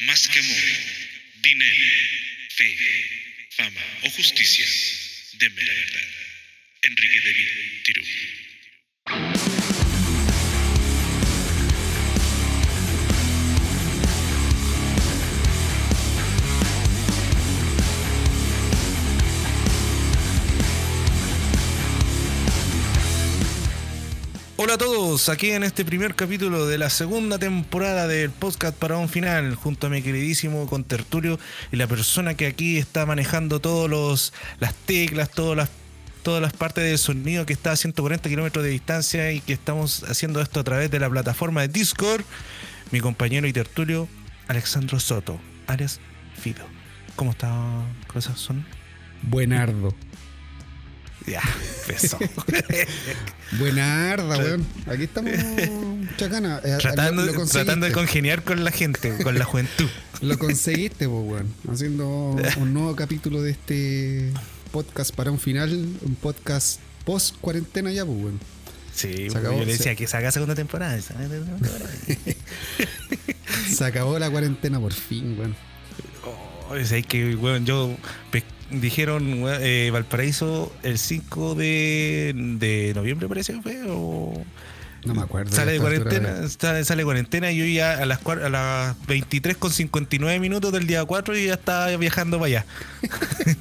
Más que amor, dinero, fe, fama o justicia, denme la verdad. Enrique David Tirú. Hola a todos, aquí en este primer capítulo de la segunda temporada del podcast para un final, junto a mi queridísimo contertulio y la persona que aquí está manejando todos los las teclas, todas las todas las partes del sonido que está a 140 kilómetros de distancia y que estamos haciendo esto a través de la plataforma de Discord, mi compañero y tertulio Alexandro Soto, alias Fido. ¿Cómo está cosas son? Buenardo. Ya, empezó. Buenarda, weón. Aquí estamos chacana. Eh, tratando, lo- lo conseguiste. tratando de congeniar con la gente, con la juventud. Lo conseguiste, pues, weón. Haciendo un nuevo capítulo de este podcast para un final. Un podcast post cuarentena ya, pues, weón. Sí, Se acabó, yo le se- decía que saca segunda temporada. Se acabó la cuarentena por fin, weón. Oh, es que, weón, yo dijeron eh, Valparaíso el 5 de, de noviembre, parece que fue, o No me acuerdo. sale de cuarentena, sale, sale cuarentena y yo ya a las, a las 23 con 59 minutos del día 4 y ya estaba viajando para allá.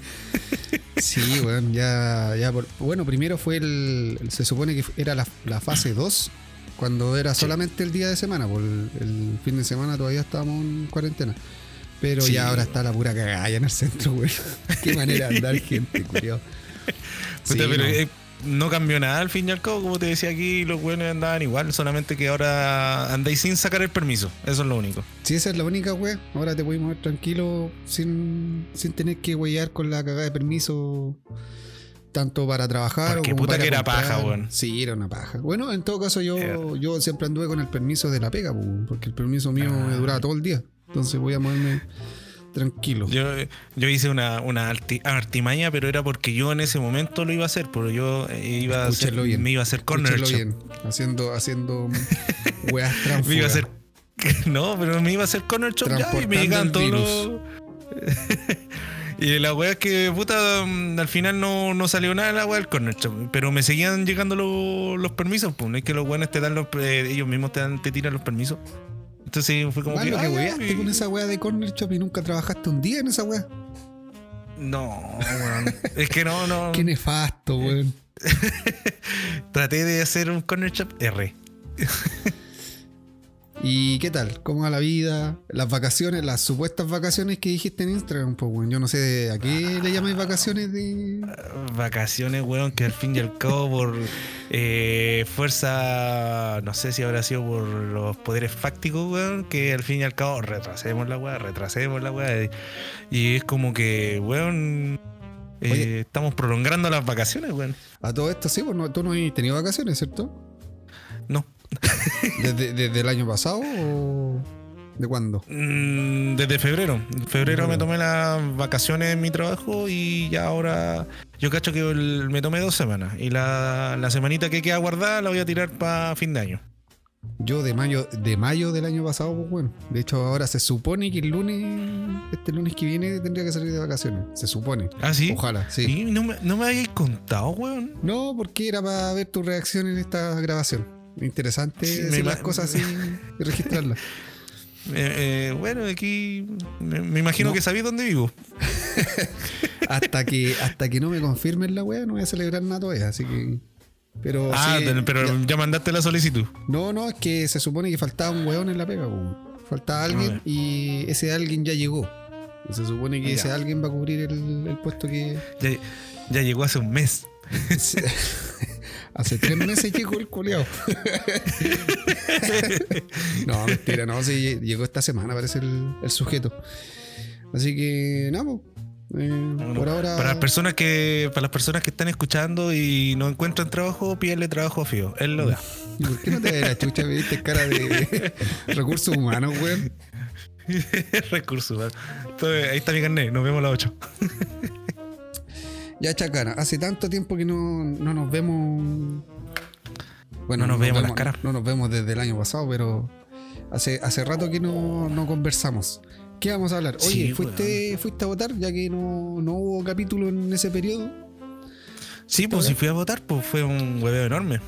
Sí, weón, ya, ya por- bueno, primero fue el, el- se supone que era la, la fase 2, cuando era solamente el día de semana, por el, el fin de semana todavía estábamos en cuarentena. Pero Sí. ya ahora está la pura cagada en el centro, weón. Qué manera de andar gente, culiao. Sí, pero no. eh, no cambió nada al fin y al cabo, como te decía aquí, los buenos andaban igual, solamente que ahora andáis sin sacar el permiso, eso es lo único. Sí, esa es la única, weón. Ahora te puedes mover tranquilo sin, sin tener que huellar con la cagada de permiso. Tanto para trabajar Porque o como puta para que era comprar. paja, weón. Sí, era una paja. Bueno, en todo caso, yo, yo siempre anduve con el permiso de la pega, porque el permiso mío Ah. me duraba todo el día. Entonces voy a moverme tranquilo. Yo, yo hice una, una arti- artimaña, pero era porque yo en ese momento lo iba a hacer, pero yo eh, iba a hacer, Escúchalo bien. me iba a hacer corner Escúchalo shop. bien. Haciendo, haciendo weas Me iba a tránsfugas. hacer no, pero me iba a hacer corner shop ya y me llegaban todos los Y la wea es que puta mm, al final no, no salió nada de la wea del corner shop, pero me seguían llegando los, los permisos, pues no es que los buenos te dan los eh, ellos mismos te dan, te tiran los permisos. Entonces fue como que, que y- con esa wea de corner shop y nunca trabajaste un día en esa wea. No, weón. es que no, no. Qué nefasto, weón. Traté de hacer un corner shop R. ¿Y qué tal? ¿Cómo va la vida? Las vacaciones, las supuestas vacaciones que dijiste en Instagram, pues, weón. Yo no sé, ¿a qué le llamáis vacaciones de...? vacaciones, weón, que al fin y al cabo por eh, fuerza, no sé si habrá sido por los poderes fácticos, weón, que al fin y al cabo retrasemos la weá, retrasemos la weá. Y es como que, weón, eh, Oye. estamos prolongando las vacaciones, weón. A todo esto, sí, pues no, tú no has tenido vacaciones, ¿cierto? No. ¿Desde, desde el año pasado o de cuándo? Mm, desde febrero. En febrero me tomé las vacaciones en mi trabajo y ya ahora yo cacho que el- me tomé dos semanas. Y la, la semanita que queda guardada la voy a tirar para fin de año. Yo de mayo, de mayo del año pasado, pues bueno. De hecho, ahora se supone que el lunes, este lunes que viene, tendría que salir de vacaciones. Se supone. ¿Ah, sí? Ojalá, sí. Y no me, no me habéis contado, weón. No, porque era para ver tu reacción en esta grabación. Interesante Sí, decir las cosas así y registrarlas. Eh, eh, bueno, aquí me, me imagino No. que sabéis dónde vivo. hasta que hasta que no me confirmen la weá, no voy a celebrar nada todavía, así que. Pero ah, sí, pero- ya- ya. mandaste la solicitud. no, no, es que se supone que faltaba un weón en la pega, weón. Faltaba alguien y ese alguien ya llegó. Se supone que Ya. ese alguien va a cubrir el, el puesto que. Ya, ya llegó hace un mes. Hace tres meses llegó el culeado. no, mentira, no, sí, llegó esta semana, parece el, el sujeto. Así que, nada, eh, Bueno, por ahora. Para las personas que para las personas que están escuchando y no encuentran trabajo, pídele trabajo a Fío. Él lo da. ¿Y por qué no te da la chucha? Me diste cara de recursos humanos, weón. Recursos. ¿vale? Entonces, ahí está mi carnet. Nos vemos a las 8. Ya, Chacana, hace tanto tiempo que no, no nos vemos. Bueno, No nos vemos las caras. No nos vemos desde el año pasado, pero hace, hace rato que no, no conversamos. ¿Qué vamos a hablar? Oye, Sí, ¿fuiste, ¿fuiste a votar ya que no, no hubo capítulo en ese periodo? Sí, pues si fui a votar, pues fue un hueveo enorme.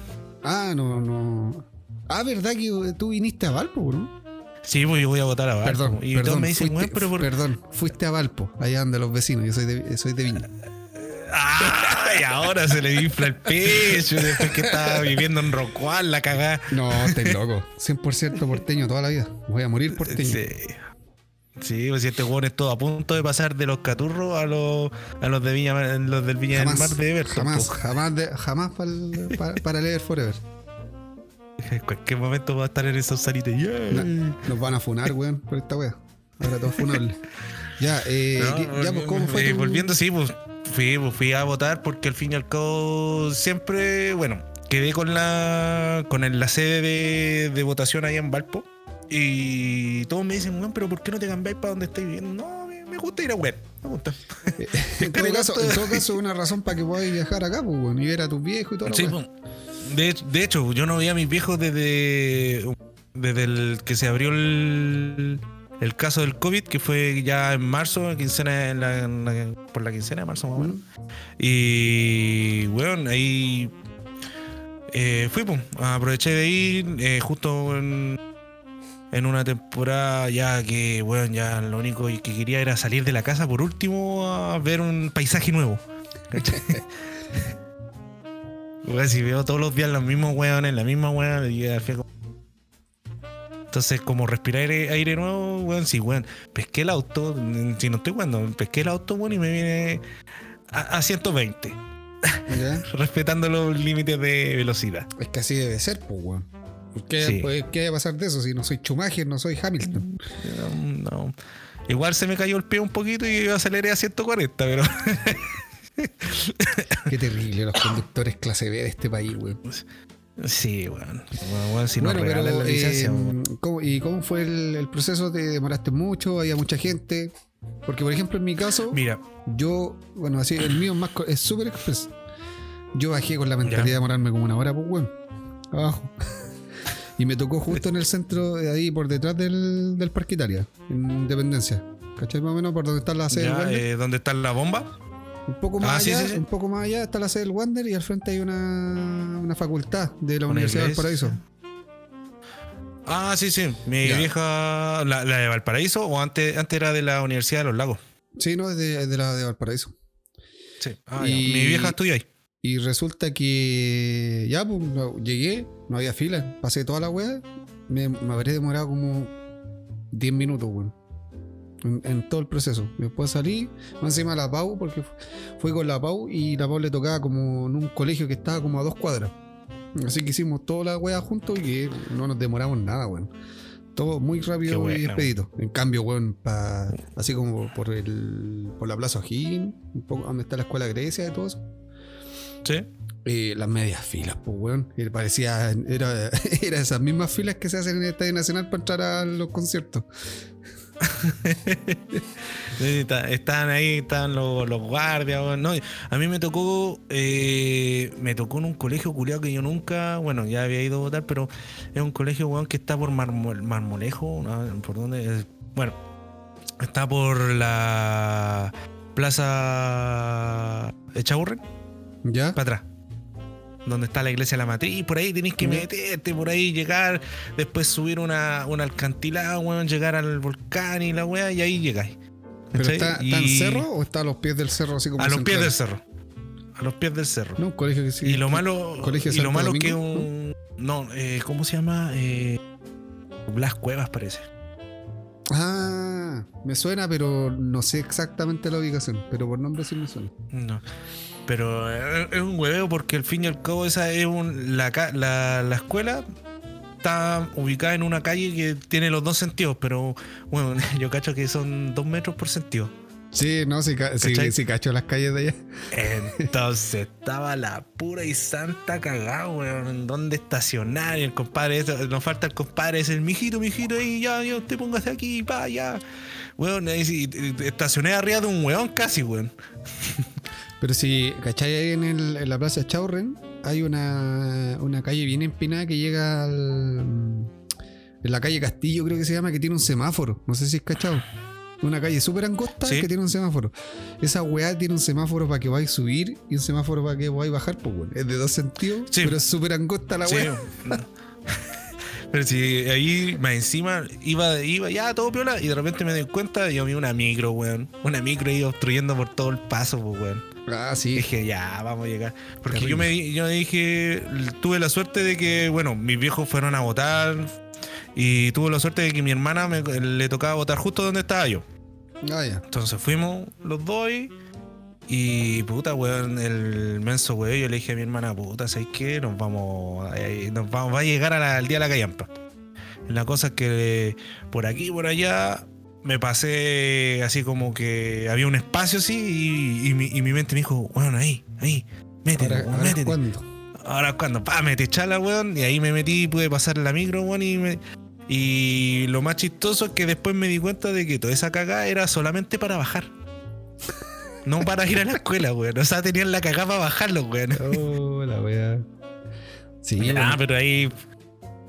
Ah, no, no. Ah, ¿verdad que tú viniste a Valpo, no? Sí, pues yo voy a votar a Valpo. Perdón, y perdón, todos me dicen, fuiste, pero por... perdón, fuiste a Valpo, allá donde los vecinos, yo soy de, soy de Viña. ¡Ay! Ahora se le infla el pecho después que estaba viviendo en Rocual, la cagada. No, estás loco. 100% porteño toda la vida. Voy a morir porteño. Sí. Sí, pues si este hueón es todo a punto de pasar de los caturros a los, a los de Viña, los del Viña del Mar de Everton. jamás, jamás, de- jamás pa'l- pa- para leer Forever. En cualquier momento va a estar en esos salitos. Na- nos van a funar, weón, por esta wea. Ahora todo funable. Ya, eh, No, ¿qué- ya, pues, ¿cómo fue eh, tu- Volviendo, sí, pues fui, pues, fui a votar porque al fin y al cabo siempre, bueno, quedé con la con el- la sede de, de votación ahí en Valpo y todos me dicen, bueno, pero ¿por qué no te cambiáis para donde estáis viviendo? No, me, me gusta ir a web, me gusta. En todo, caso, en todo caso, una razón para que podáis viajar acá, pues, weón, y ver a tus viejos y todo. Sí, pues, de, de hecho, yo no vi a mis viejos desde, desde el que se abrió el, el caso del COVID, que fue ya en marzo, quincena, en la- en la- por la quincena de marzo más o menos. Y, bueno, ahí eh, fui, pues, aproveché de ir eh, justo en, en una temporada ya que, bueno, ya lo único que quería era salir de la casa por último a ver un paisaje nuevo. Weón, si veo todos los días los mismos weones, la misma weón, y al final Entonces, como respirar aire, aire nuevo, weón, sí, weón. Pesqué el auto, mm, si no estoy jugando, pesqué el auto, weón, y me viene a, a 120, ¿Ya? respetando los límites de velocidad. Es que así debe ser, pues, weón. ¿Por ¿Qué, Sí. pues, ¿Qué va a pasar de eso si no soy Schumacher, no soy Hamilton? No, no. Igual se me cayó el pie un poquito y yo aceleré a 140, pero Qué terrible los conductores clase B de este país, weón. Sí, weón. Weón, weón, si bueno, nos regalan pero la licencia, eh. ¿cómo- ¿y cómo fue el, el proceso? ¿Te demoraste mucho? ¿Había mucha gente? Porque, por ejemplo, en mi caso, Mira, yo, bueno, así, el mío es más es súper express. Yo bajé con la mentalidad Ya. de demorarme como una hora, pues, weón. Abajo. y me tocó justo en el centro, de ahí por detrás del, del Parque Italia, en Independencia. ¿Cachai? Más o menos por donde está la sede eh, ¿dónde está la bomba? Un poco más ah, sí, allá, sí, sí. un poco más allá está la sede del Wander y al frente hay una, una facultad de la Universidad del iglesia. Paraíso. Ah, sí, sí. Mi Ya. vieja, la, la de Valparaíso, o antes, antes era de la Universidad de los Lagos. Sí, no, es de, es de la de Valparaíso. Sí. Ah, Y-. Mi vieja estudia ahí. Y resulta que ya, pues, llegué, no había fila, pasé toda la weá, me, me habré demorado como 10 minutos, weón. En, en todo el proceso. Después salí, encima la Pau, porque fu- fui con la Pau y la Pau le tocaba como en un colegio que estaba como a dos cuadras. Así que hicimos toda la weá juntos y que no nos demoramos nada, weón. Todo muy rápido y expedito. En cambio, weón, pa- así como por el por la Plaza O'Higgins, un poco donde está la Escuela Grecia y todo eso. Sí. Eh, las medias filas, pues, weón. Y parecía, era, era esas mismas filas que se hacen en el Estadio Nacional para entrar a los conciertos. Estaban ahí, estaban los, los guardias. No, a mí me tocó, eh, me tocó en un colegio culiado que yo nunca, bueno, ya había ido a votar, pero es un colegio, weón, que está por Marmo- Marmolejo, ¿no? ¿por dónde? Es- Bueno, está por la Plaza Echaurren. ¿Ya? para atrás. Donde está la iglesia de la matriz, por ahí tenéis que meterte, por ahí llegar, después subir una, una alcantilada, weón, llegar al volcán y la weá, y ahí llegáis. ¿Pero está, está en cerro o está a los pies del cerro así como A los pies del cerro. A los pies del cerro. No, un colegio que sí. y lo malo, Colegio y lo malo que un. No, eh, ¿cómo se llama? Eh, Blas Cuevas parece. Ah, me suena, pero no sé exactamente la ubicación. Pero por nombre sí me suena. No. Pero eh, es un hueveo porque al fin y al cabo esa es un, la, la, la escuela está ubicada en una calle que tiene los dos sentidos, pero bueno, yo cacho que son dos metros por sentido. Sí, no, sí, sí, ¿Cachai? sí cacho las calles de allá. Entonces estaba la pura y santa cagada, weón. en ¿Dónde estacionar? Y el compadre, eso, nos falta el compadre, es el mijito, mijito, y ya, yo te póngase aquí, pa, ya. Weón, ahí sí, estacioné arriba de un weón casi, weón. Pero si, ¿cachai? Ahí en, el- en la plaza Chaurren hay una, una calle bien empinada que llega al. En la calle Castillo, creo que se llama, que tiene un semáforo. No sé si es cachado. Una calle súper angosta Sí. que tiene un semáforo. Esa weá tiene un semáforo para que vayas a subir y un semáforo para que vayas a bajar, pues weón. Es de dos sentidos, Sí. pero es súper angosta la Sí. weá. Pero si ahí más encima iba, iba ya todo piola y de repente me doy cuenta y yo vi una micro, weón. Una micro iba obstruyendo por todo el paso, pues, weón. Ah, sí. dije, ya, vamos a llegar. Porque Terrible. yo me yo dije, tuve la suerte de que, bueno, mis viejos fueron a votar y tuve la suerte de que mi hermana me- le tocaba votar justo donde estaba yo. Ah, ya. Entonces fuimos los dos y puta, weón, el menso weón, yo le dije a mi hermana, puta, ¿sabes qué? Nos vamos, eh, nos vamos, va a llegar al día de la callampa. La cosa es que por aquí y por allá me pasé así como que había un espacio así y, y mi, y mi mente me dijo, bueno, ahí, ahí, métete, Ahora, weón, ahora métete. ¿cuándo? Ahora cuando, pa, mete chala, weón. Y ahí me metí, pude pasar la micro, weón. Y, me- y lo más chistoso es que después me di cuenta de que toda esa cagada era solamente para bajar. No para ir a la escuela, weón. O sea, tenían la cagada para bajarlo, weón. Oh, la weá. Sí, Ah, bueno. pero ahí.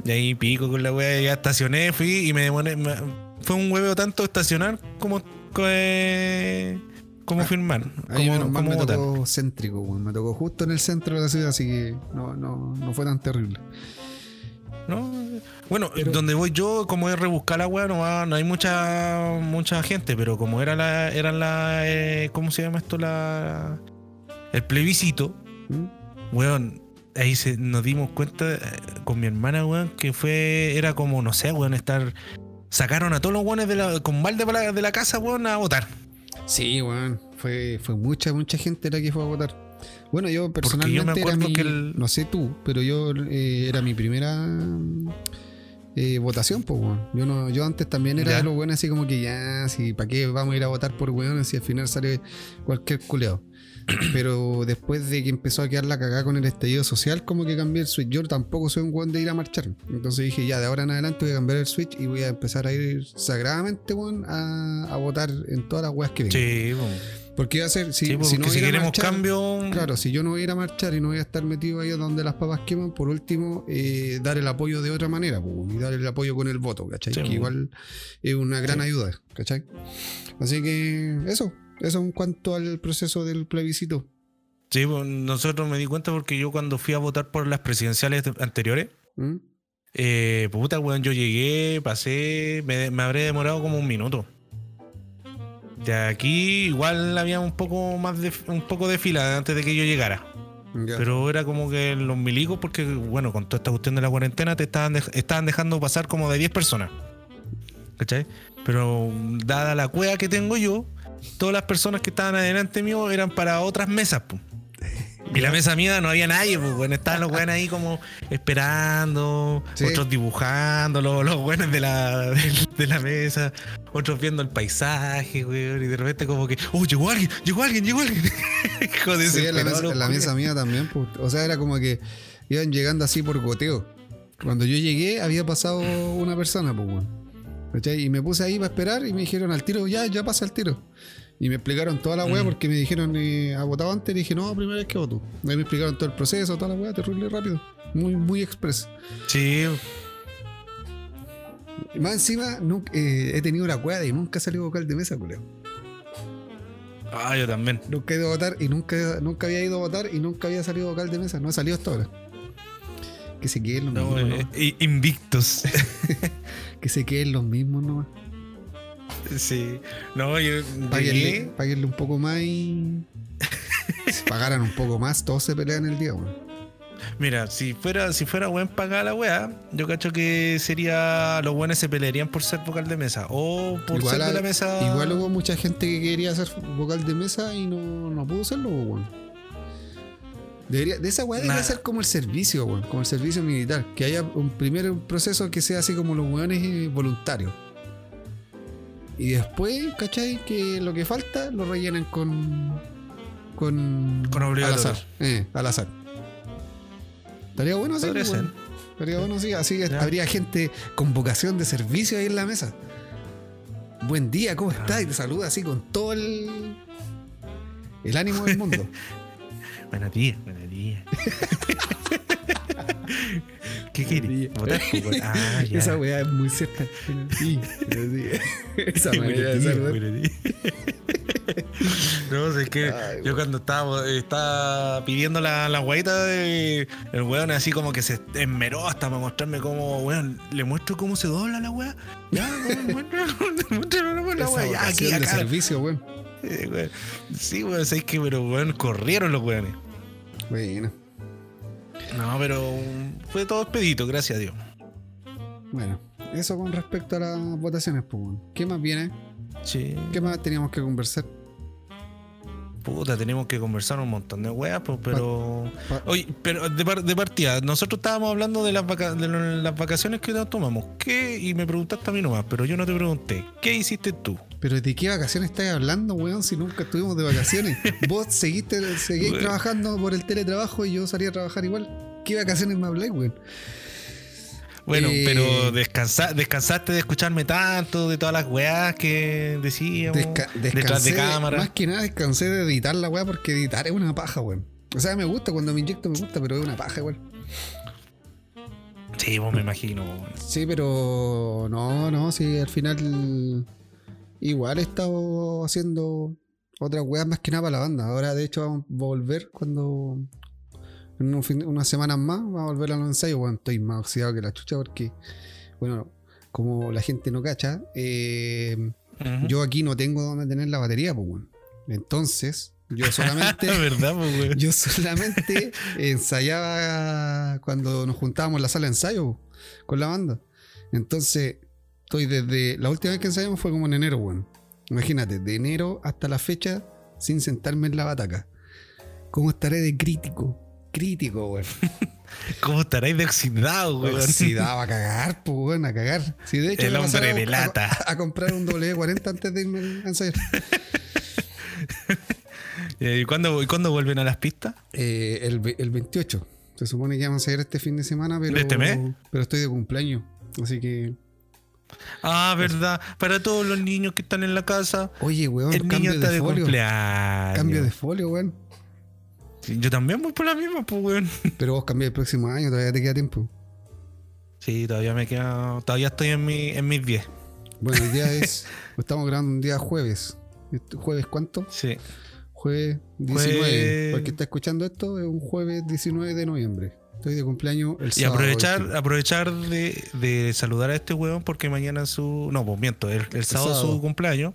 Y ahí pico con la weá, ya estacioné, fui y me demoré. me- fue un hueveo tanto estacionar como. co- eh, como Ah, firmar. Como, como me votar. tocó céntrico. Me tocó justo en el centro de la ciudad, así que no, no, no fue tan terrible. ¿no? Bueno, Pero- donde voy yo, como es rebuscar la weá, no, va- no hay mucha mucha gente, pero como era la, era la, eh, ¿cómo se llama esto? La, el plebiscito, ¿Mm? weón, ahí se, nos dimos cuenta eh, con mi hermana, weón, que fue, era como, no sé, weón, estar, sacaron a todos los weones de la, con balde la- de la casa, weón, a votar. Sí, weón. Fue, fue mucha, mucha gente la que fue a votar. Bueno, yo yo me personalmente era mi, que el- no sé tú, pero yo eh, era mi primera eh, votación, pues, weón. Yo no, yo antes también era Ya. de los weones así como que ya, si para qué vamos a ir a votar por weones si al final sale cualquier culeado. Pero después de que empezó a quedar la cagada con el estallido social, como que cambié el switch. Yo tampoco soy un weón de ir a marchar. Entonces dije, ya, de ahora en adelante voy a cambiar el switch y voy a empezar a ir sagradamente, weón, a, a votar en todas las weas que vengan. Sí, weón. Porque iba a ser, si, Sí, porque si no si voy a ir a queremos marchar, cambio, Claro, si yo no voy a ir a marchar y no voy a estar metido ahí donde las papas queman, por último, eh, dar el apoyo de otra manera, pues, y dar el apoyo con el voto, ¿cachai? Sí, que pues. igual es una gran Sí. ayuda, ¿cachai? Así que eso, eso en cuanto al proceso del plebiscito. Sí, pues, nosotros me di cuenta porque yo cuando fui a votar por las presidenciales anteriores, ¿Mm? eh, puta, weón, yo llegué, pasé, me, me habré demorado como un minuto. De aquí igual había un poco más de, un poco de fila antes de que yo llegara. Ya. Pero era como que los milicos, porque bueno, con toda esta cuestión de la cuarentena te estaban, dej- estaban dejando pasar como de 10 personas. ¿Cachai? Pero dada la cueva que tengo yo, todas las personas que estaban adelante mío eran para otras mesas. po. Y la mesa mía no había nadie, pues, bueno, estaban los weones ahí como esperando, Sí. otros dibujando, los, los weones de la, de, la mesa, otros viendo el paisaje, weón, y de repente como que, oh, llegó alguien, llegó alguien, llegó alguien. Hijo de Sí, en la, mesa, en la mesa mía también, pues, o sea, era como que iban llegando así por goteo. Cuando yo llegué, había pasado una persona, pues, weón. Y me puse ahí para esperar y me dijeron al tiro, ya, ya pasa el tiro. Y me explicaron toda la weá Mm. porque me dijeron, eh, ¿ha votado antes? Y dije, no, primera vez que voto. Ahí me explicaron todo el proceso, toda la weá, terrible rápido. Muy, muy express. Sí, Y más encima, nunca- eh, he tenido la weá y nunca salí vocal de mesa, culeo. ah, yo también. Nunca he ido a votar y nunca, nunca había ido a votar y nunca había salido vocal de mesa. No he salido hasta ahora. Que se queden los No, mismos, eh, ¿no? i- invictos. Que se queden los mismos nomás. Sí. No, yo Páguenle, un poco más y. si pagaran un poco más, todos se pelean el día, weón. Mira, si fuera, si fuera buen pagar la weá, yo cacho que sería. Los buenos se pelearían por ser vocal de mesa. O por Igual, ser de la mesa. igual hubo mucha gente que quería ser vocal de mesa y no, no pudo serlo, weón. Debería, de esa weá debería Nah. ser como el servicio, weón. Como el servicio militar. Que haya un primer proceso que sea así como los weones eh, voluntarios. Y después, ¿cachai? Que lo que falta lo rellenan con. Con. Con al azar. Eh, al azar. Estaría bueno así, ser. Estaría bueno así. Así que habría gente con vocación de servicio ahí en la mesa. Buen día, ¿cómo estás? Ah. Y te saluda así con todo el. El ánimo del mundo. Buenos días, buenos días. ¿Qué quieres? ¿Votar? pues? Ah, ya. Esa weá es muy cerca. Sí, sí. Esa manera de. No, es que Ay, yo cuando estaba, estaba pidiendo la, la guaita, de- el weón así como que se esmeró hasta para mostrarme cómo, weón, le muestro cómo se dobla la weá. Ya, muéstrame, la weá. Ya, aquí, acá. servicio, weón. Eh, weón. Sí, weón, sabes que, pero weón, corrieron los weones. Bueno, No, pero fue todo expedito, gracias a Dios. bueno. Eso con respecto a las votaciones, pues. ¿Qué más viene? Sí. ¿Qué más teníamos que conversar? Puta, tenemos que conversar un montón de weas, pues, pero. Pa- Oye, pero de, par- de partida, nosotros estábamos hablando de las, vaca- de las vacaciones que nos tomamos. ¿Qué? Y me preguntaste a mí nomás, pero yo no te pregunté. ¿Qué hiciste tú? ¿Pero de qué vacaciones estás hablando, weón? Si nunca estuvimos de vacaciones. Vos seguiste, seguís trabajando por el teletrabajo y yo salí a trabajar igual. ¿Qué vacaciones me habláis, weón? Bueno, Eh, pero descansa, descansaste de escucharme tanto, de todas las weas que decíamos Desca- detrás de cámara. Más que nada descansé de editar la weá porque editar es una paja, weón. O sea, me gusta cuando me inyecto, me gusta, pero es una paja igual. Sí, vos me imagino. Sí, pero no, no, sí, al final igual he estado haciendo otras weas más que nada para la banda. Ahora, de hecho, vamos a volver cuando en fin- unas semanas más, vamos a volver a los ensayos. Bueno, estoy más oxidado que la chucha porque, bueno, como la gente no cacha, eh, yo aquí no tengo donde tener la batería, pues, weón. Entonces, yo solamente... ¿Verdad, pues? Yo solamente ensayaba cuando nos juntábamos en la sala de ensayo con la banda. Entonces, estoy desde. La última vez que ensayamos fue como en enero, weón. Imagínate, de enero hasta la fecha sin sentarme en la bataca. ¿Cómo estaré de crítico? Crítico, weón. ¿Cómo estaréis de oxidado, weón? Oxidaba a cagar, pues, weón, a cagar. Sí, de hecho, El hombre de a- lata. A, comprar un W40 antes de irme a ensayar. Eh, ¿Y cuándo, y cuándo vuelven a las pistas? Eh, el, el 28. Se supone que vamos a ir este fin de semana, pero. ¿De este mes? Pero estoy de cumpleaños. Así que. Ah, verdad. Para todos los niños que están en la casa, Oye, weón, el niño está de de, folio. cumpleaños. Cambio de folio, weón. Yo también voy por la misma, pues, weón. Pero vos cambiás el próximo año, todavía te queda tiempo. Sí, todavía me queda. Todavía estoy en, mi, en mis 10. Bueno, el día es. estamos grabando un día jueves. Este- ¿Jueves cuánto? Sí. Jueves 19. Jue- Porque está escuchando esto, es un jueves 19 de noviembre. Estoy de cumpleaños el Y sábado. aprovechar, ¿viste? aprovechar de, de saludar a este weón porque mañana su. No, pues miento, el, el sábado sábado. su cumpleaños.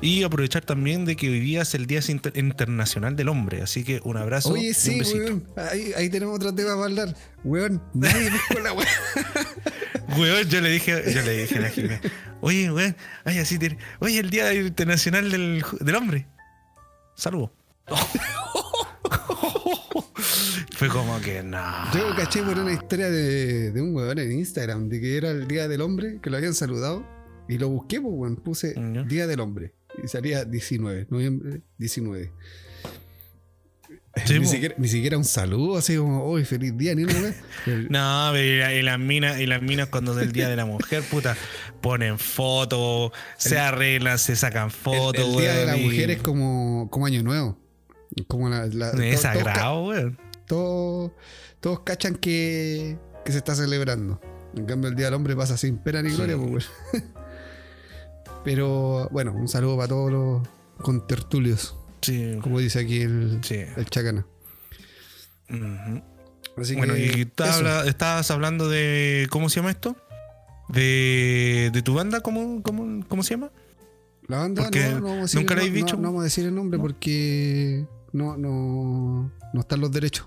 Y aprovechar tamén de que hoy día es el Día Inter- Internacional del Hombre. Así que un abrazo. y Oye, un sí, besito. weón. Ahí, ahí tenemos otro tema para hablar. Weón, nadie pescó la weón. Weón, yo le dije, yo le dije a la Jimena, oye, weón, ay, así te- oye, el Día Internacional del, del Hombre. Saludos. Fue como que no. Yo caché por una historia de, de un weón en Instagram de que era el Día del Hombre, que lo habían saludado. Y lo busqué, pues, weón. Puse. Día del Hombre. Y salía 19, noviembre 19. Sí, ni, siquiera, ni siquiera un saludo, así como, uy, feliz día, ni una. El- No, pero y, la- y las minas, y las minas cuando es el día de la mujer, puta, ponen fotos, se arreglan, se sacan el, fotos. el Día de la Mujer es como, como Año Nuevo. Como la, la- Es ca- sagrado, weón. Todos, todos cachan que, que se está celebrando. En cambio, el Día del Hombre pasa sin pena ni Sí. gloria. pues, weón. Pero bueno, un saludo para todos los contertulios, Sí. como dice aquí el, Sí. el Chacana. Ujú. Así Bueno, que y estabas hablando de. ¿Cómo se llama esto? De, de tu banda, ¿cómo, cómo, cómo se llama? la banda no, no vamos a decir nunca el le no- habéis dicho. No, no vamos a decir el nombre ¿No? porque no, no, no están los derechos.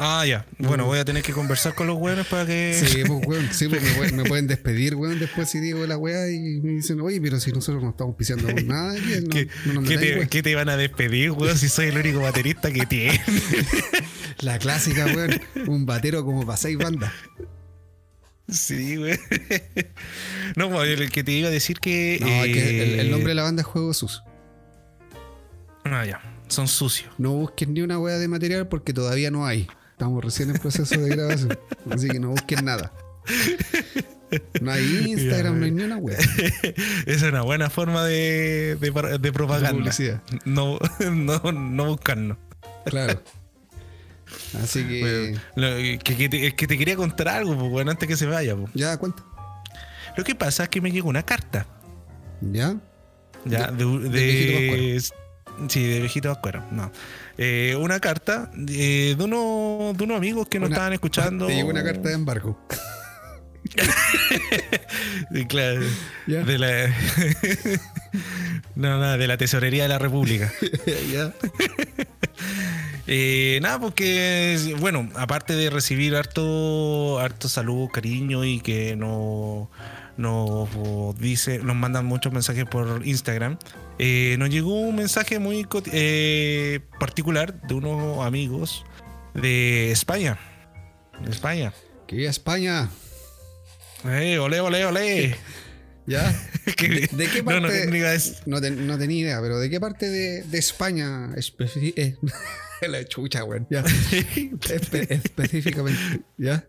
Ah, ya. Bueno, No. voy a tener que conversar con los weones para que. Sí, pues, weón, sí, pues, me, pueden- me pueden despedir, weón, después si digo la weá y me dicen, oye, pero si nosotros no estamos pisando nada, aquí, no, ¿Qué, no nos qué te, weón". qué te van a despedir, weón? Si soy el único baterista que tiene. La clásica, weón. Un batero como para seis bandas. Sí, güey. No, pues, el que te iba a decir que. No, es que el, el eh, nombre de la banda es Juego Sus. Ah, ya. Son sucios. No busquen ni una weá de material porque todavía no hay. Estamos recién en proceso de grabación. Así que no busquen nada. No hay Instagram, no hay ni una weá. es una buena forma de, de, de propaganda. publicidad. No, no, no buscarnos. Claro. Así que. Bueno, lo- que, que te, que te quería contar algo, pues, bueno, antes que se vaya. pues. Ya, cuenta. Lo que pasa es que me llegó una carta. ¿Ya? Ya, de, de de- Viejito Sí, de viejito Pascuero, no. Eh, una carta de, de, uno, de unos amigos que nos Una- estaban escuchando. Te llegó una carta de embargo. Sí, claro, de la. no, no, de la Tesorería de la República. ya. Eh, nada, porque, bueno, aparte de recibir harto, harto salud, cariño y que no- nos dice, nos mandan muchos mensajes por Instagram, eh, nos llegó un mensaje muy eh, particular de unos amigos de España. De España. Viva España. Eh, ole, ole, ole. ¿Ya? ¿De, de qué parte? no, no no, te- no tenía idea, pero ¿de qué parte de, de España especi- eh, La chucha. Ya. Espe- específicamente. ¿Ya?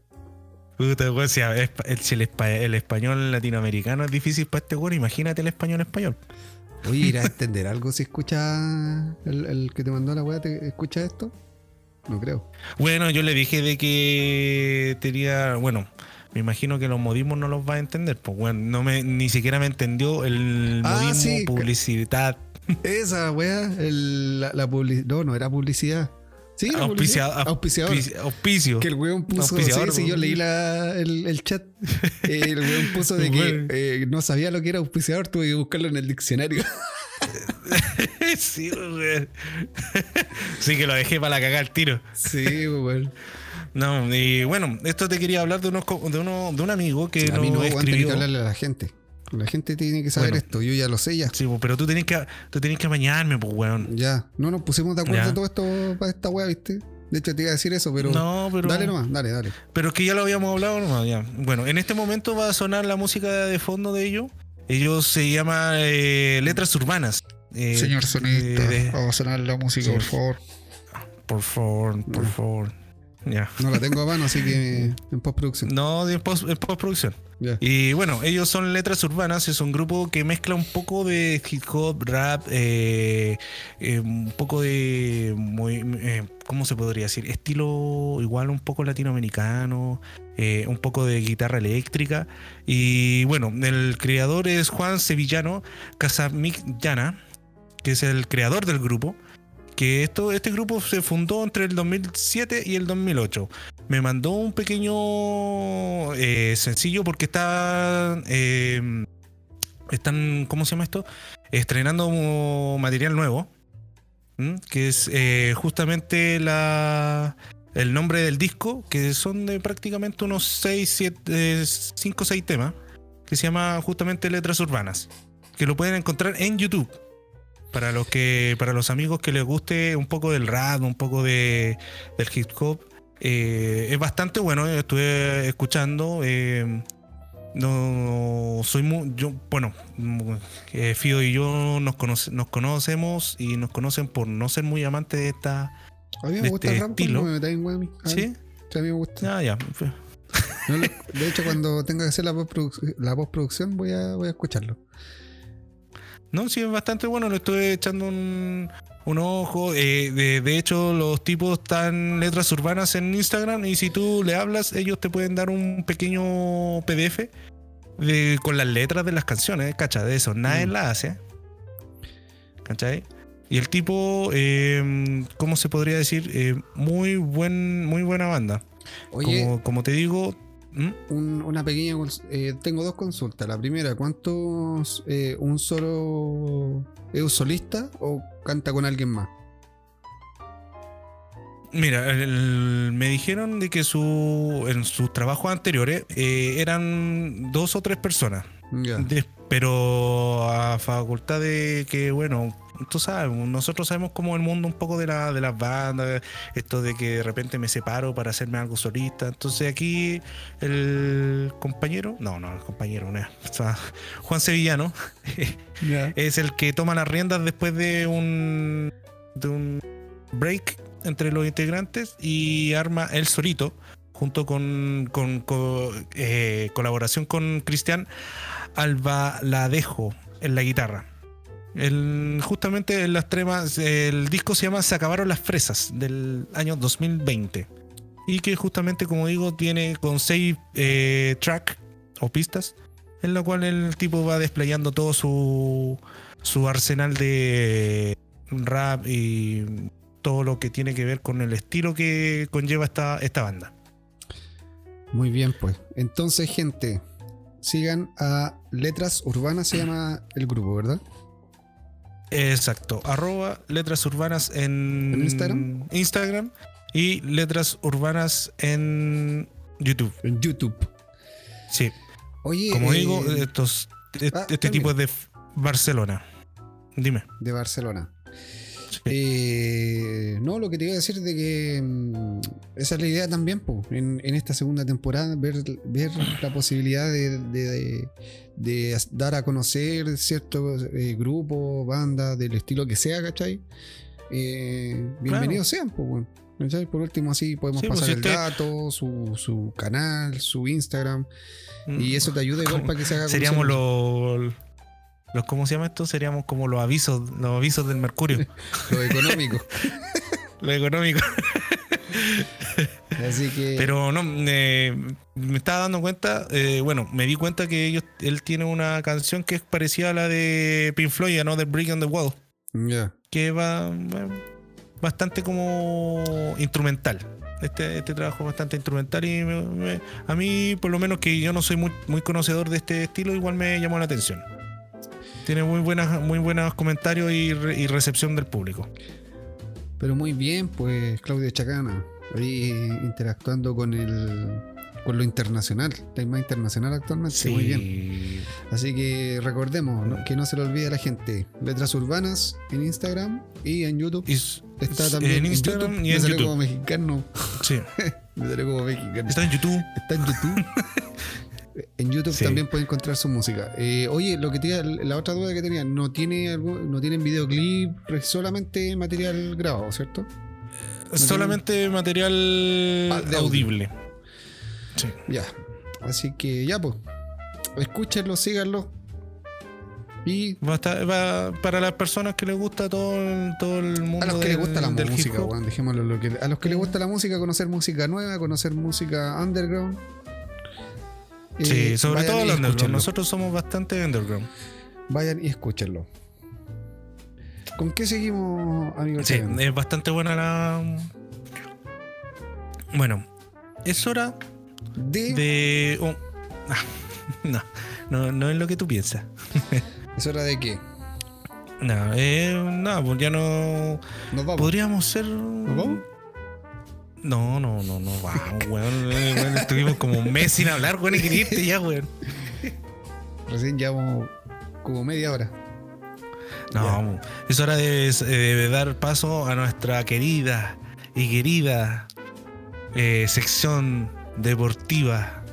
Puta, weón, si, el, español latinoamericano es difícil para este weón, imagínate el español español. Oye, ¿irá a entender algo si escucha el, el que te mandó la weá? ¿Te escucha esto? No creo. Bueno, yo le dije de que tenía, bueno, me imagino que los modismos no los va a entender, pues bueno, no me, ni siquiera me entendió el Ah, modismo, sí. publicidad, Esa weá, el- la, publicidad. No, no era publicidad. Sí, auspicia- auspiciador. auspici- auspicio. Que el weón puso, sí, sí, yo leí la, el, el chat. Eh, el weón puso de que eh, no sabía lo que era auspiciador, tuve que buscarlo en el diccionario. sí, weón. sí, que lo dejé para la cagar el tiro. sí, weón. No, y bueno, esto te quería hablar de unos de uno, de un amigo que A mí no, weón, tenés que escribió. hablarle a la gente. La gente tiene que saber Bueno. esto, yo ya lo sé ya. Sí, pero tú tenés que tú tenés que bañarme, pues weón. Ya, no nos pusimos de acuerdo Ya. todo esto para esta weá, ¿viste? De hecho te iba a decir eso, pero... No, pero Dale nomás, dale, dale. Pero es que ya lo habíamos hablado nomás, ya. Bueno, en este momento va a sonar la música de fondo de ellos. Ellos se llama eh, Letras Urbanas. Eh, Señor sonista, eh, vamos a sonar la música, Sí. por favor. por favor, por favor. No la tengo a mano, así que en postproducción. No, en, post- en postproducción. Y bueno, ellos son Letras Urbanas, es un grupo que mezcla un poco de hip hop, rap, eh, eh, un poco de, muy, eh, ¿cómo se podría decir? Estilo igual un poco latinoamericano, un poco de guitarra eléctrica. Y bueno, el creador es Juan Sevillano Casamillana, que es el creador del grupo. Que esto, este grupo se fundó entre el 2007 y el 2008 me mandó un pequeño eh, sencillo porque está eh, están cómo se llama esto estrenando material nuevo que es eh, justamente la el nombre del disco que son de prácticamente unos 6 7 5 6 temas que se llama justamente letras urbanas que lo pueden encontrar en YouTube para los que para los amigos que les guste un poco del rap un poco de del hip hop eh, es bastante bueno, eh, estuve escuchando. eh, no soy muy. Yo, bueno, eh, Fido y yo nos, conoce- nos conocemos y nos conocen por no ser muy amantes de esta. A mí me de gusta este el rap, estilo. no me en ¿Sí? sí, a mí me gusta. Ya, ya. No lo- de hecho, cuando tenga que hacer la postproduc- la postproducción, voy a, voy a escucharlo. No, sí, es bastante bueno. Le estuve echando un, un ojo. eh, de, de hecho, los tipos están letras urbanas en Instagram y si tú le hablas, ellos te pueden dar un pequeño PDF de, con las letras de las canciones, ¿cachai? De eso, nadie Mm. la hace. ¿Cachai? Y el tipo, eh, ¿cómo se podría decir? Eh, muy, buen, muy buena banda. Oye, Como, como te digo, ¿Mm? un- una pequeña. eh, tengo dos consultas. La primera, ¿cuántos. eh, un solo. ¿Es un solista o canta con alguien más? Mira, el- me dijeron de que su, en sus trabajos anteriores eh, eran dos o tres personas. De- pero a facultad de que, bueno, tú sabes, nosotros sabemos como el mundo un poco de, la, de las bandas, esto de que de repente me separo para hacerme algo solista. Entonces aquí el compañero, no, no, el compañero, no, o sea, Juan Sevillano, Ya. es el que toma las riendas después de un, de un break entre los integrantes y arma el solito junto con, con- con, eh, colaboración con Cristian Albaladejo en la guitarra. Justamente en las tremas, el disco se llama Se acabaron las fresas del año 2020. Y que justamente, como digo, tiene con seis eh, track o pistas, en la cual el tipo va desplayando todo su, su arsenal de rap y todo lo que tiene que ver con el estilo que conlleva esta, esta banda. Muy bien, pues. Entonces, gente, sigan a Letras Urbanas, se llama el grupo, ¿verdad? Exacto. Arroba letras urbanas en, ¿En Instagram? Instagram y letras urbanas en YouTube. En YouTube. Sí. Oye, Como eh, digo, estos, este, ah, este también. tipo es de Barcelona. Dime. de Barcelona. Eh, no, lo que te iba a decir de que mm, esa es la idea también, po, en, en esta segunda temporada, ver, ver la posibilidad de, de- de- de as- dar a conocer ciertos eh, grupos, bandas, del estilo que sea, ¿cachai? Eh, bienvenidos sean, pues, bueno. ¿cachai? Por último, así podemos Sí, pues, pasar si el usted- dato, su, su canal, su Instagram, y eso te ayuda igual para que se haga Seríamos los, los. ¿Cómo se llama esto? Seríamos como los avisos, los avisos del Mercurio. lo económico. lo económico. Así que. Pero no, eh, me estaba dando cuenta, eh, bueno, me di cuenta que ellos, él tiene una canción que es parecida a la de Pink Floyd, ¿no? The Brick on the Wall, que va va bastante como instrumental. Este, este trabajo es bastante instrumental y me- me- a mí, por lo menos que yo no soy muy, muy conocedor de este estilo, igual me llamó la atención. Tiene muy buenas, muy buenos comentarios y, re- y recepción del público. Pero muy bien, pues Claudio Chacana, ahí interactuando con el con lo internacional, tema internacional actualmente, muy bien. Así que recordemos ¿no? que no se le olvide a la gente, Letras Urbanas en Instagram y en YouTube. Y Está también en Instagram YouTube. y en YouTube. como mexicano. Sí. Me salió como mexicano. Está en YouTube. Está en YouTube. En YouTube Sí. también pueden encontrar su música. Eh, oye, lo que tenía, la otra duda que tenía, no tiene no tienen videoclip, solamente material grabado, ¿cierto? Solamente material Ah, de audible. Sí. Ya. Así que ya, pues. Escúchenlo, síganlo. Y Va a estar- va- para las personas que les gusta todo el, todo el mundo a los que del- les gusta la música, dejémoslo lo que. A los que les gusta la música, conocer música nueva, conocer música underground. Sí, sobre todo el underground. Nosotros somos bastante underground. Vayan y escúchenlo. ¿Con qué seguimos, amigo? Sí, Chayán? es bastante buena la. Bueno, es hora de, de. oh, ah, no, no, no es lo que tú piensas. ¿Es hora de qué? No, eh, no, pues ya no. Nos vamos. Podríamos ser. ¿Nos vamos? No, no, no, no, vamos, weón. eh, weón, Estuvimos como un mes sin hablar, weón, y irte ya, weón. Recién llevamos como media hora. No, es hora de, de dar paso a nuestra querida y querida eh, sección deportiva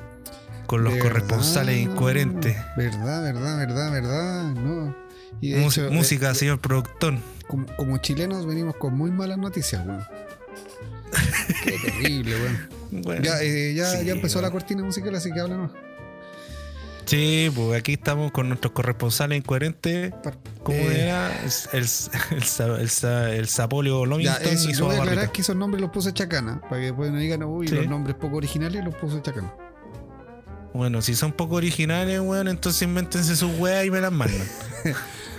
con los ¿Verdad? corresponsales incoherentes. Verdad, verdad, verdad, verdad. No. Y hecho, música, eh, señor productor. como, como chilenos venimos con muy malas noticias, weón. Qué terrible, weón. Bueno, Ya, eh, ya, sí, ya empezó la cortina musical, así que háblanos. Sí, pues aquí estamos con nuestros corresponsales incoherentes. ¿Cómo eh, era? El, el, el, sa- el, sa- el Sapolio Ya, Lovington eso, y su aclarar que esos nombres los puse Chacana, para que después no digan, uy, Sí. los nombres poco originales los puse Chacana. Bueno, si son poco originales, weón, entonces invéntense sus weas y me las mandan.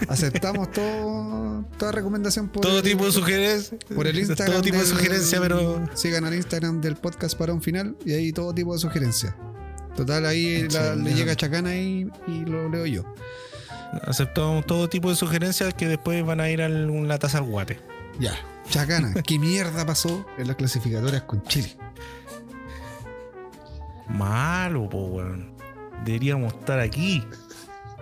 Aceptamos todo, toda recomendación por Todo el- tipo de sugerencias. por el Instagram. Todo tipo de pero. Sigan al Instagram del podcast para un final y ahí todo tipo de sugerencias. Total, ahí la- le llega Chacana y, y lo leo yo. Aceptamos todo tipo de sugerencias que después van a ir a una taza al guate. Ya. Chacana, ¿qué mierda pasó en las clasificatorias con Chile? Malo, po, weón. Deberíamos estar aquí.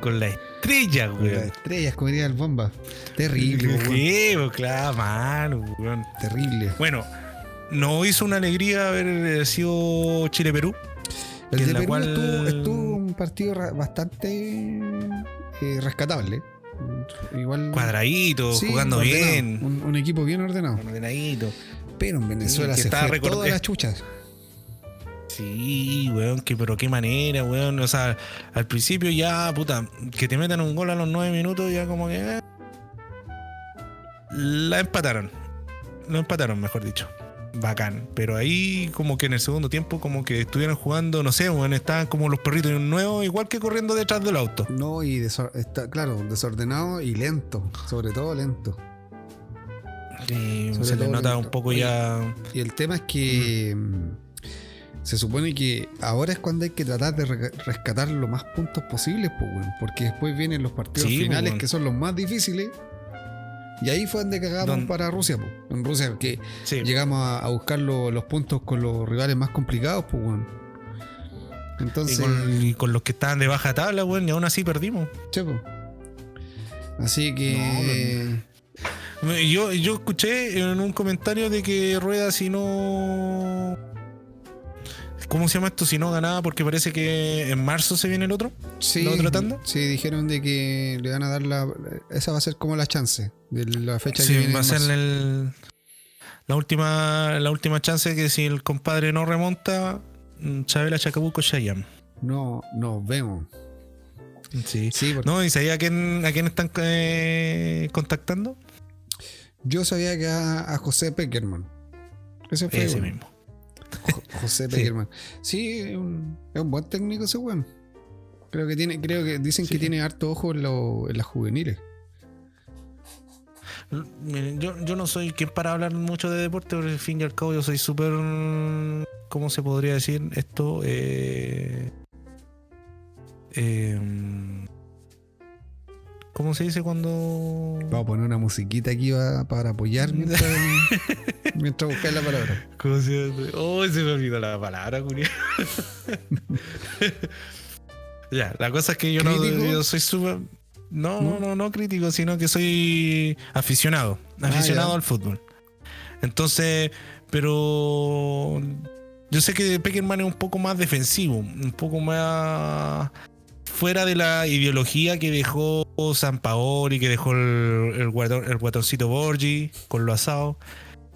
Con la estrella, Las weón. estrellas, como diría el bomba. Terrible, po, weón. Claro, malo, weón. Terrible. Bueno, nos hizo una alegría haber eh, sido Chile-Perú. El de Perú cual- estuvo, estuvo un partido bastante eh, rescatable. Igual. Cuadradito, Sí, jugando ordenado. bien. Un, un equipo bien ordenado. Ordenadito. Pero en Venezuela se fue record- todas las chuchas. Sí, weón, que, pero qué manera, weón. O sea, al principio ya, puta, que te metan un gol a los nueve minutos, ya como que. eh, La empataron. Lo empataron, mejor dicho. Bacán. Pero ahí, como que en el segundo tiempo, como que estuvieron jugando, no sé, bueno, estaban como los perritos de un nuevo, igual que corriendo detrás del auto. No, y está, claro, desordenado y lento. Sobre todo lento. Y Sobre se le nota lento. un poco Oye, ya. Y el tema es que mm, se supone que ahora es cuando hay que tratar de re- rescatar lo más puntos posibles, pues, weón, porque después vienen los partidos Sí, finales que son los más difíciles. Y ahí fue donde cagamos Don- para Rusia, pues. En Rusia, que Sí. llegamos a, buscar lo- los puntos con los rivales más complicados, pues. Y Entonces, con, y con los que estaban de baja tabla, weón, y aún así perdimos. po. Así que. Yo, yo escuché en un comentario de que Rueda si no... ¿Cómo se llama esto? Si no ganaba, porque parece que en marzo se viene el otro. Sí, ¿La otra tanda? sí, dijeron de que le van a dar la. Esa va a ser como la chance de la fecha que Sí, viene. va a ser el- la última la última chance que si el compadre no remonta, mm, Chabela Chacabuco Chayam. No, nos vemos. Sí. Sí, porque No, ¿y sabía a quién, a quién están eh, contactando? yo sabía que a, a José Peckerman. Ese fue Ese bueno. mismo. Jo- José Sí. Peckerman. Sí, es un, es un buen técnico ese weón. Creo que tiene, creo que dicen que tiene harto ojo en, lo- en las juveniles. Miren, Yo, yo no soy quien para hablar mucho de deporte, pero al fin y al cabo yo soy súper. ¿Cómo se podría decir esto? Eh, eh, ¿Cómo se dice cuando.? Vamos a poner una musiquita aquí va- para apoyar mientras, mientras buscáis la palabra. ¿Cómo se llama? Oh, se me olvidó la palabra, Julián. ya, la cosa es que yo no yo soy súper. No, ¿No? no, no, crítico, sino que soy aficionado. Aficionado ya. al fútbol. Entonces, pero. Yo sé que Peckerman es un poco más defensivo, un poco más fuera de la ideología que dejó San Paoli, que dejó el, el, Borgi con lo asado.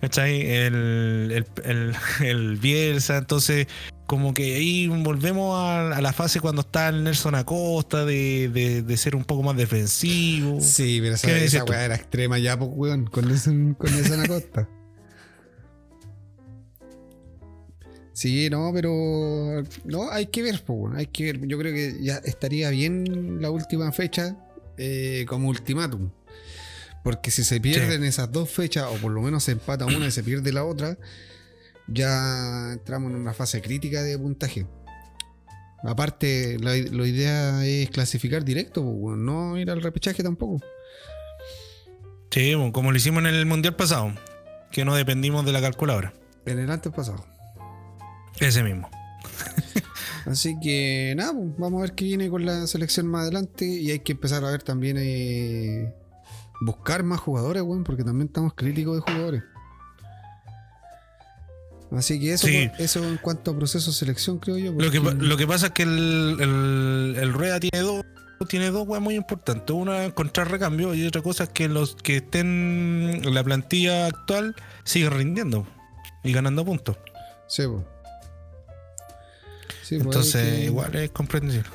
¿Cachai? El, el, el, el Bielsa. Entonces, como que ahí volvemos a, a la fase cuando está el Nelson Acosta de, de, de ser un poco más defensivo. Sí, pero esa, ¿Qué me esa weá era extrema ya, pues, weón, con esa, con esa Acosta. Sí, no, pero no, hay que ver, hay que ver. Yo creo que ya estaría bien la última fecha eh, como ultimátum. Porque si se pierden esas dos fechas, o por lo menos se empata una y se pierde la otra, ya entramos en una fase crítica de puntaje. Aparte, la, la idea es clasificar directo, no ir al repechaje tampoco. Sí, como lo hicimos en el Mundial pasado, que no dependimos de la calculadora. En el antes pasado. Ese mismo. Así que nada, pues, vamos a ver qué viene con la selección más adelante. Y hay que empezar a ver también eh, buscar más jugadores, weón, porque también estamos críticos de jugadores. Así que eso, Sí. eso en cuanto a proceso de selección, creo yo. Lo que, lo que pasa es que el, el, el Rueda tiene dos tiene dos weas muy importantes. Una encontrar recambio y otra cosa es que los que estén en la plantilla actual siguen rindiendo y ganando puntos. Sí, pues. Sí, pues, Entonces, que- igual es comprensible.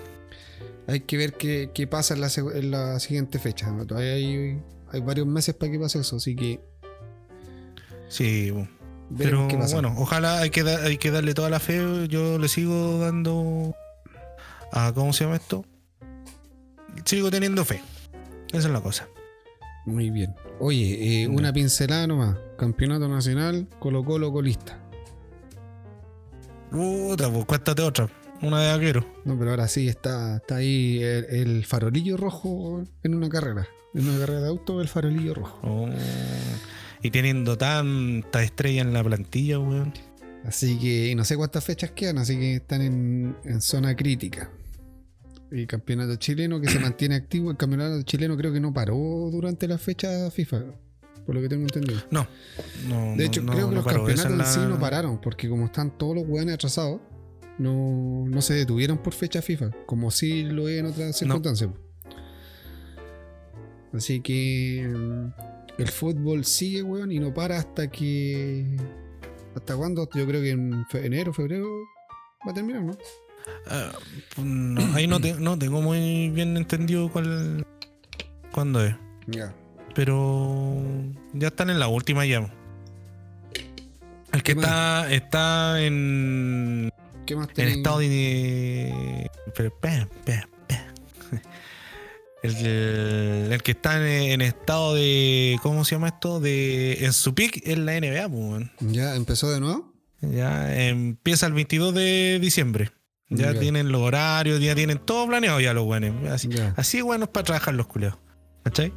Hay que ver qué, qué pasa en la, en la siguiente fecha. Todavía hay, hay varios meses para que pase eso, así que Sí, pero qué pasa. bueno, ojalá hay que, da- hay que darle toda la fe. Yo le sigo dando a, ¿cómo se llama esto? Sigo teniendo fe. Esa es la cosa. Muy bien. Oye, eh, una pincelada nomás. Campeonato Nacional, Colo Colo colista. Puta, pues cuéntate otra. Una de vaquero. No, pero ahora sí está, está ahí el, el farolillo rojo en una carrera. En una carrera de auto, el farolillo rojo. Oh. Y teniendo tanta estrella en la plantilla, weón. Así que y no sé cuántas fechas quedan, así que están en, en zona crítica. Y campeonato chileno que se mantiene activo. El campeonato chileno creo que no paró durante la fecha FIFA, por lo que tengo entendido. No. no De hecho, no, creo no que los campeonatos en sí no pararon, porque como están todos los weones atrasados, no, no se detuvieron por fecha FIFA, como sí lo es en otras circunstancias. Así que mm, el fútbol sigue, weón, y no para hasta que. ¿Hasta cuándo? Yo creo que en fe- enero, febrero va a terminar, ¿no? No, ahí no, te- no tengo muy bien entendido cuál. ¿Cuándo es? Ya. Pero ya están en la última ya. El que está, está en, ¿Qué más en estado de. pero, espera, espera, espera. El, el que está en, en estado de. ¿Cómo se llama esto? De. En su pick es la NBA, pues. ¿Ya empezó de nuevo? Ya empieza el 22 de diciembre. Ya tienen los horarios, ya tienen todo planeado ya los buenos. Así, Ya. así buenos para trabajar los culeos. ¿Cachai?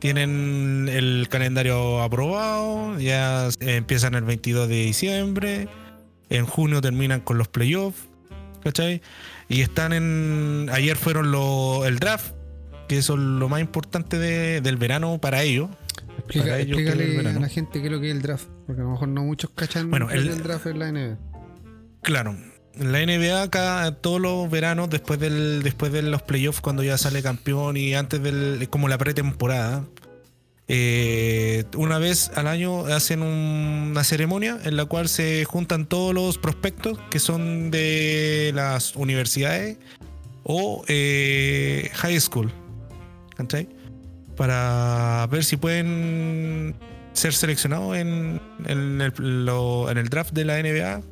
Tienen el calendario aprobado, ya empiezan el 22 de diciembre, en junio terminan con los playoffs, ¿cachai? Y están en... Ayer fueron los, el draft, que eso es lo más importante de- del verano para ellos. Explica- Para ellos, ¿qué es el explícale a la gente qué es lo que es el draft. Porque a lo mejor no muchos cachan Bueno, lo el- el draft en la NBA. Claro. La NBA cada, todos los veranos después del después de los playoffs cuando ya sale campeón y antes del como la pretemporada eh, una vez al año hacen un- una ceremonia en la cual se juntan todos los prospectos que son de las universidades o eh, high school ¿cachai? para ver si pueden ser seleccionados en, en el draft de la NBA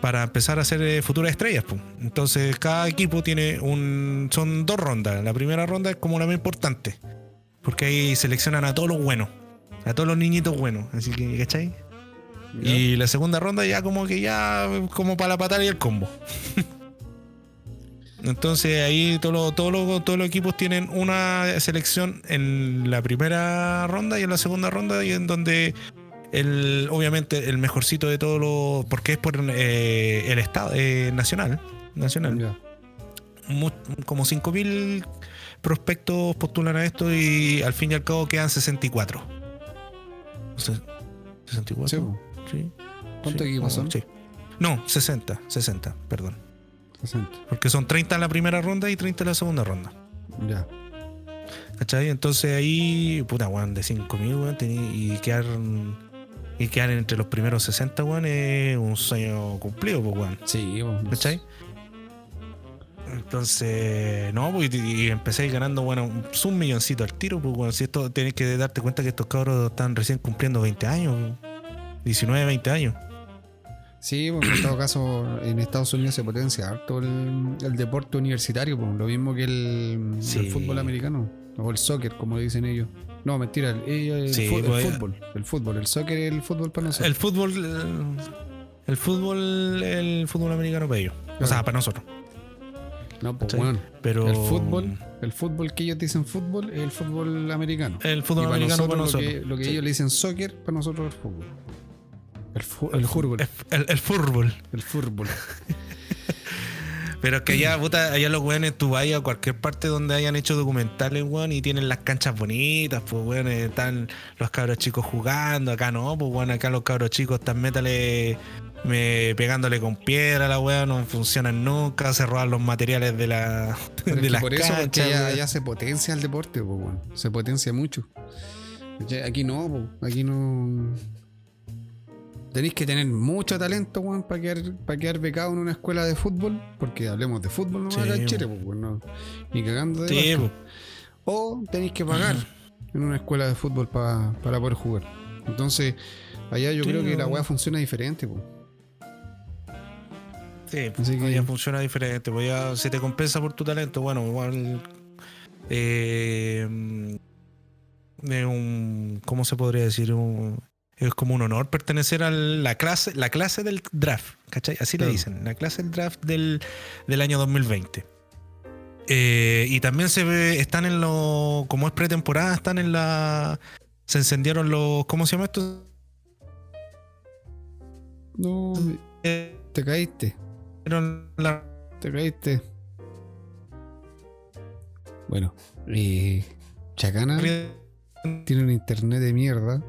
para empezar a ser eh, futuras estrellas. po. Entonces, cada equipo tiene un. Son dos rondas. La primera ronda es como la más importante. Porque ahí seleccionan a todos los buenos. A todos los niñitos buenos. Así que, ¿cachai? ¿Ya? Y la segunda ronda ya como que ya como para la patada y el combo. Entonces ahí todos los, todos, los, todos los equipos tienen una selección en la primera ronda y en la segunda ronda y en donde el obviamente el mejorcito de todos los porque es por eh, el estado eh, nacional nacional. Mu- como 5000 prospectos postulan a esto y al fin y al cabo quedan 64 O sea, 64 Sí. Sí. ¿Cuántos Sí, como- son? Sí. No, 60, 60, perdón. 60. Porque son 30 en la primera ronda y 30 en la segunda ronda. Ya. ¿Cachai? Entonces ahí, puta, weón, de 5000, weón, y quedar, y quedar entre los primeros 60, weón, es un sueño cumplido, pues, weón. Sí, po. ¿Cachai? Entonces, no, pues, y, y empecé ganando, bueno, un milloncito al tiro, pues, bueno, si esto tenés que darte cuenta que estos cabros están recién cumpliendo 20 años, 19, 20 años. Sí, porque en todo caso en Estados Unidos se potencia harto el, el deporte universitario, pues, lo mismo que el, fútbol americano, o el soccer, como dicen ellos. No, mentira, el, ellos- el Sí, fu- el pues, fútbol, el fútbol, el soccer es el fútbol para nosotros. El fútbol, el, fútbol, el fútbol americano para ellos. O sea, Claro. para nosotros. no, pues bueno, Pero el fútbol, el fútbol que ellos dicen fútbol es el fútbol americano. el Y fútbol para americano para nosotros. Lo que, lo que Sí. ellos le dicen soccer, para nosotros es el fútbol. El, fútbol. El fútbol. El fútbol. Pero es que allá, puta, allá los weones, tú vayas a cualquier parte donde hayan hecho documentales, weón, y tienen las canchas bonitas, pues, weón, están los cabros chicos jugando, acá no, pues, weón, acá los cabros chicos están métale, me, pegándole con piedra a la weón, no funcionan nunca, se roban los materiales de la Pero de las por eso, porque canchas, ya, weón. ya se potencia el deporte, pues, weón. se potencia mucho. Aquí no, pues, aquí no. Tenéis que tener mucho talento, weón, para quedar, para quedar becado en una escuela de fútbol, porque hablemos de fútbol no Sí, acá en Chile, pues, no, ni cagando de Sí, O tenéis que pagar en una escuela de fútbol pa- para poder jugar. Entonces, allá yo Sí, creo que la weá funciona diferente, pues. Sí, Así que- ya funciona diferente. Pues ya se te compensa por tu talento. Bueno, igual. eh, es un. ¿Cómo se podría decir? Un- es como un honor pertenecer a la clase, la clase del draft. ¿Cachai? Así Claro. le dicen. La clase del draft del, del año 2020. Eh, y también se ve, están en lo. Como es pretemporada, están en la. Se encendieron los. ¿Cómo se llama esto? No, Eh, te caíste. la- Te caíste. Bueno, eh, Chacana tiene un internet de mierda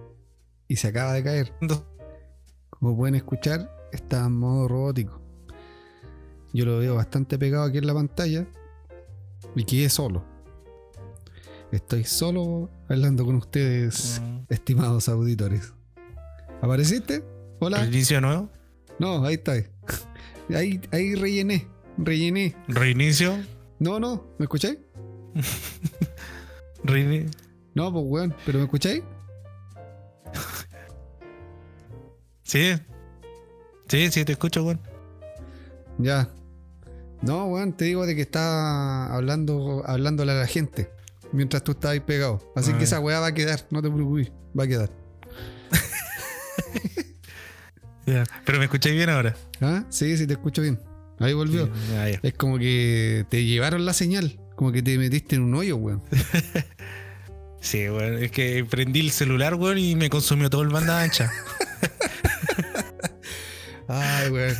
y se acaba de caer. Como pueden escuchar, está en modo robótico. Yo lo veo bastante pegado aquí en la pantalla y quedé solo. Estoy solo hablando con ustedes, Mm. estimados auditores. ¿Apareciste? Hola. Reinicio nuevo. No, ahí está. Ahí, ahí rellené. Rellené. Reinicio. No, no, ¿me escucháis? Reini- No, pues weón, ¿pero me escucháis? Sí. Sí, sí, te escucho, weón. Ya. No, weón, te digo de que está hablando, hablándole a la gente mientras tú estás ahí pegado. Así Ah, que ya. esa weá va a quedar, no te preocupes, va a quedar. Ya. Pero me escucháis bien ahora. ¿Ah? Sí, sí, te escucho bien. Ahí volvió. Ah, ya. Es como que te llevaron la señal, como que te metiste en un hoyo, weón. Sí, weón. Es que prendí el celular, weón, y me consumió todo el banda ancha. Ay, weón.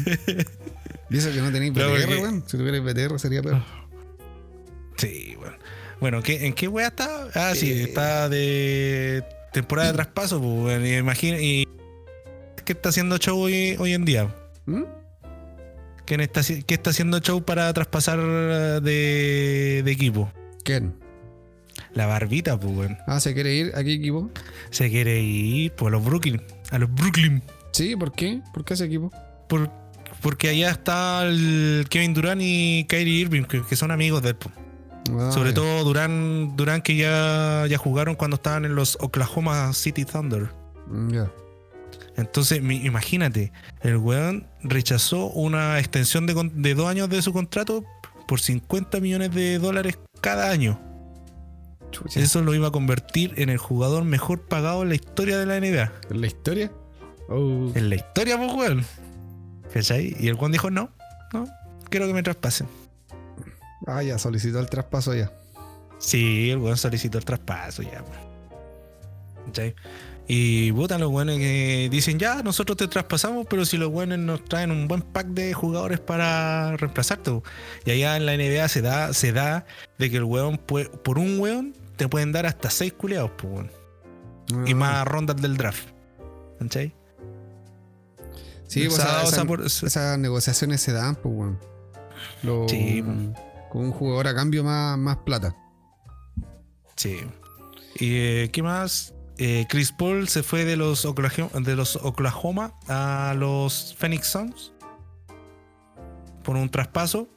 Y eso que no tenéis BTR, porque- weón. Si tuvierais BTR sería peor. Sí, weón. Bueno, ¿qué, ¿en qué weá está? Ah, sí, Eh. está de temporada de traspaso, pues, weón. Y imagina, y ¿qué está haciendo show hoy, hoy en día? ¿Mm? ¿Quién está, haci- ¿Qué está haciendo show para traspasar de, de equipo? ¿Quién? La barbita, pues, weón. Ah, ¿se quiere ir? ¿A qué equipo? Se quiere ir pues, a los Brooklyn. A los Brooklyn. Sí, ¿por qué? ¿Por qué ese equipo? Por- porque allá está el Kevin Durant y Kyrie Irving, que, que son amigos de él. pues. Ah, Sobre todo Durant que ya, ya jugaron cuando estaban en los Oklahoma City Thunder. Mm, Ya. Entonces, imagínate, el weón rechazó una extensión de, de dos años de su contrato por 50 millones de dólares cada año. Chucha. Eso lo iba a convertir en el jugador mejor pagado en la historia de la NBA. ¿En la historia? Oh. En la historia, pues, weón. ¿Cachai? Y el weón dijo, no, no, quiero que me traspasen. Ah, ya, solicitó el traspaso ya. Sí, el weón solicitó el traspaso ya. pues. ¿Cachai? Y puta, los weones que dicen, ya, nosotros te traspasamos, pero si los weones nos traen un buen pack de jugadores para reemplazarte. po". Y allá en la NBA se da, se da de que el weón, puede- por un weón, te pueden dar hasta seis culeados, pues, weón. Y Ah. más rondas del draft. ¿Cachai? Sí, pues, O sea, esa- por- esas negociaciones se dan, pues, weón. Lo- Sí. Con un jugador a cambio más, más plata. Sí. ¿Y eh, qué más? Eh, Chris Paul se fue de los, Oklahoma, de los Oklahoma a los Phoenix Suns por un traspaso.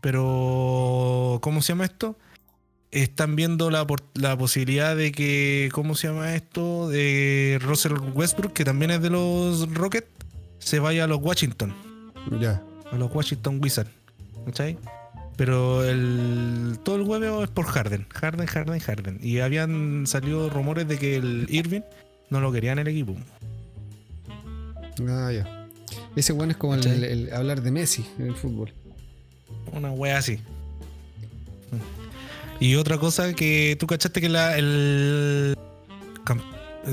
Pero, ¿cómo se llama esto? Están viendo la posibilidad de que, ¿cómo se llama esto? De Russell Westbrook, que también es de los Rockets, se vaya a los Washington, Ya. a los Washington Wizards. ¿Cachai? Pero el, todo el huevo es por Harden. Harden, Harden, Harden. Y habían salido rumores de que el Irving no lo quería en el equipo. Ah, ya. Ese weón es como el, hablar de Messi en el fútbol. Una wea así. Y otra cosa que tú cachaste que la, el.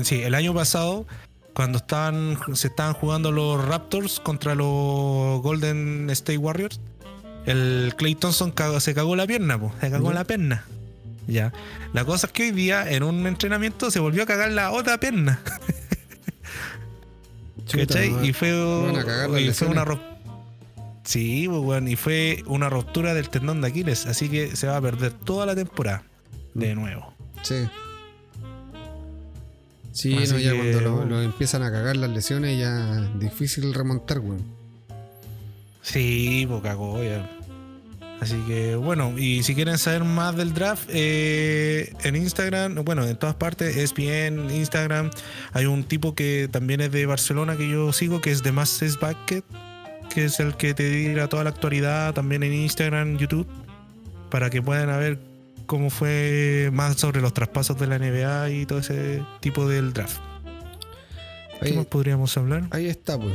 Sí, el año pasado, cuando estaban, se estaban jugando los Raptors contra los Golden State Warriors, el Clay Thompson cagó- se cagó la pierna, po, se cagó la pierna. Ya. La cosa es que hoy día, en un entrenamiento, se volvió a cagar la otra pierna. Chuta, y fue, y fue una Sí, weón, y fue una ruptura del tendón de Aquiles, así que se va a perder toda la temporada de Mm. nuevo. Sí. Sí, Así no, ya que, cuando lo, lo empiezan a cagar las lesiones ya difícil remontar, weón. Sí, pues cagó ya. Así que bueno, y si quieren saber más del draft, eh, en Instagram, bueno, en todas partes, ESPN, Instagram, hay un tipo que también es de Barcelona que yo sigo, que es de Masters Bucket, que es el que te dirá toda la actualidad, también en Instagram, YouTube, para que puedan ver cómo fue más sobre los traspasos de la NBA y todo ese tipo del draft. ¿Qué Ahí, más podríamos hablar? ahí está, pues.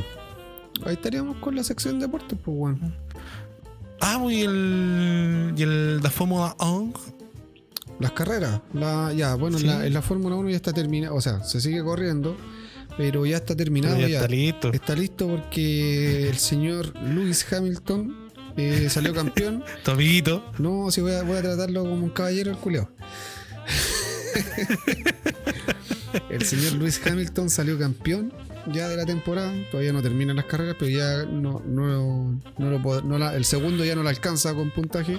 Ahí estaríamos con la sección de deportes, pues, weón. Ah, y el, y el la Fórmula 1 Las carreras, la, ya, bueno, Sí. en la, en la Fórmula 1 ya está terminada, o sea, se sigue corriendo, pero ya está terminado ya ya. está listo. Está listo porque el señor Lewis Hamilton eh, salió campeón. Tu amiguito. No, si voy a, voy a tratarlo como un caballero el culeado. el señor Lewis Hamilton salió campeón ya de la temporada. Todavía no terminan las carreras, pero ya no, no, no lo no la- el segundo ya no lo alcanza con puntaje.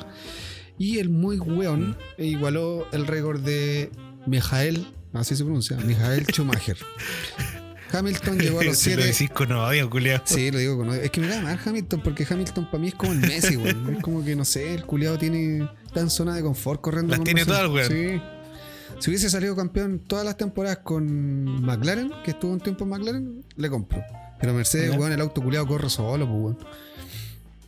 Y el muy weón igualó el récord de Mijael, así se pronuncia, Mijael Schumacher. Hamilton llegó a los Si lo 7. decís con odio, culiao. Sí, lo digo con odio. Es que me da mal Hamilton porque Hamilton para mí es como el Messi, weón. Es como que, no sé, el culiado tiene tan zona de confort corriendo. Las tiene todas, weón. Sí. Si hubiese salido campeón todas las temporadas con McLaren, que estuvo un tiempo en McLaren, le compro. Pero Mercedes, weón, el auto culiado corre solo, pues, weón.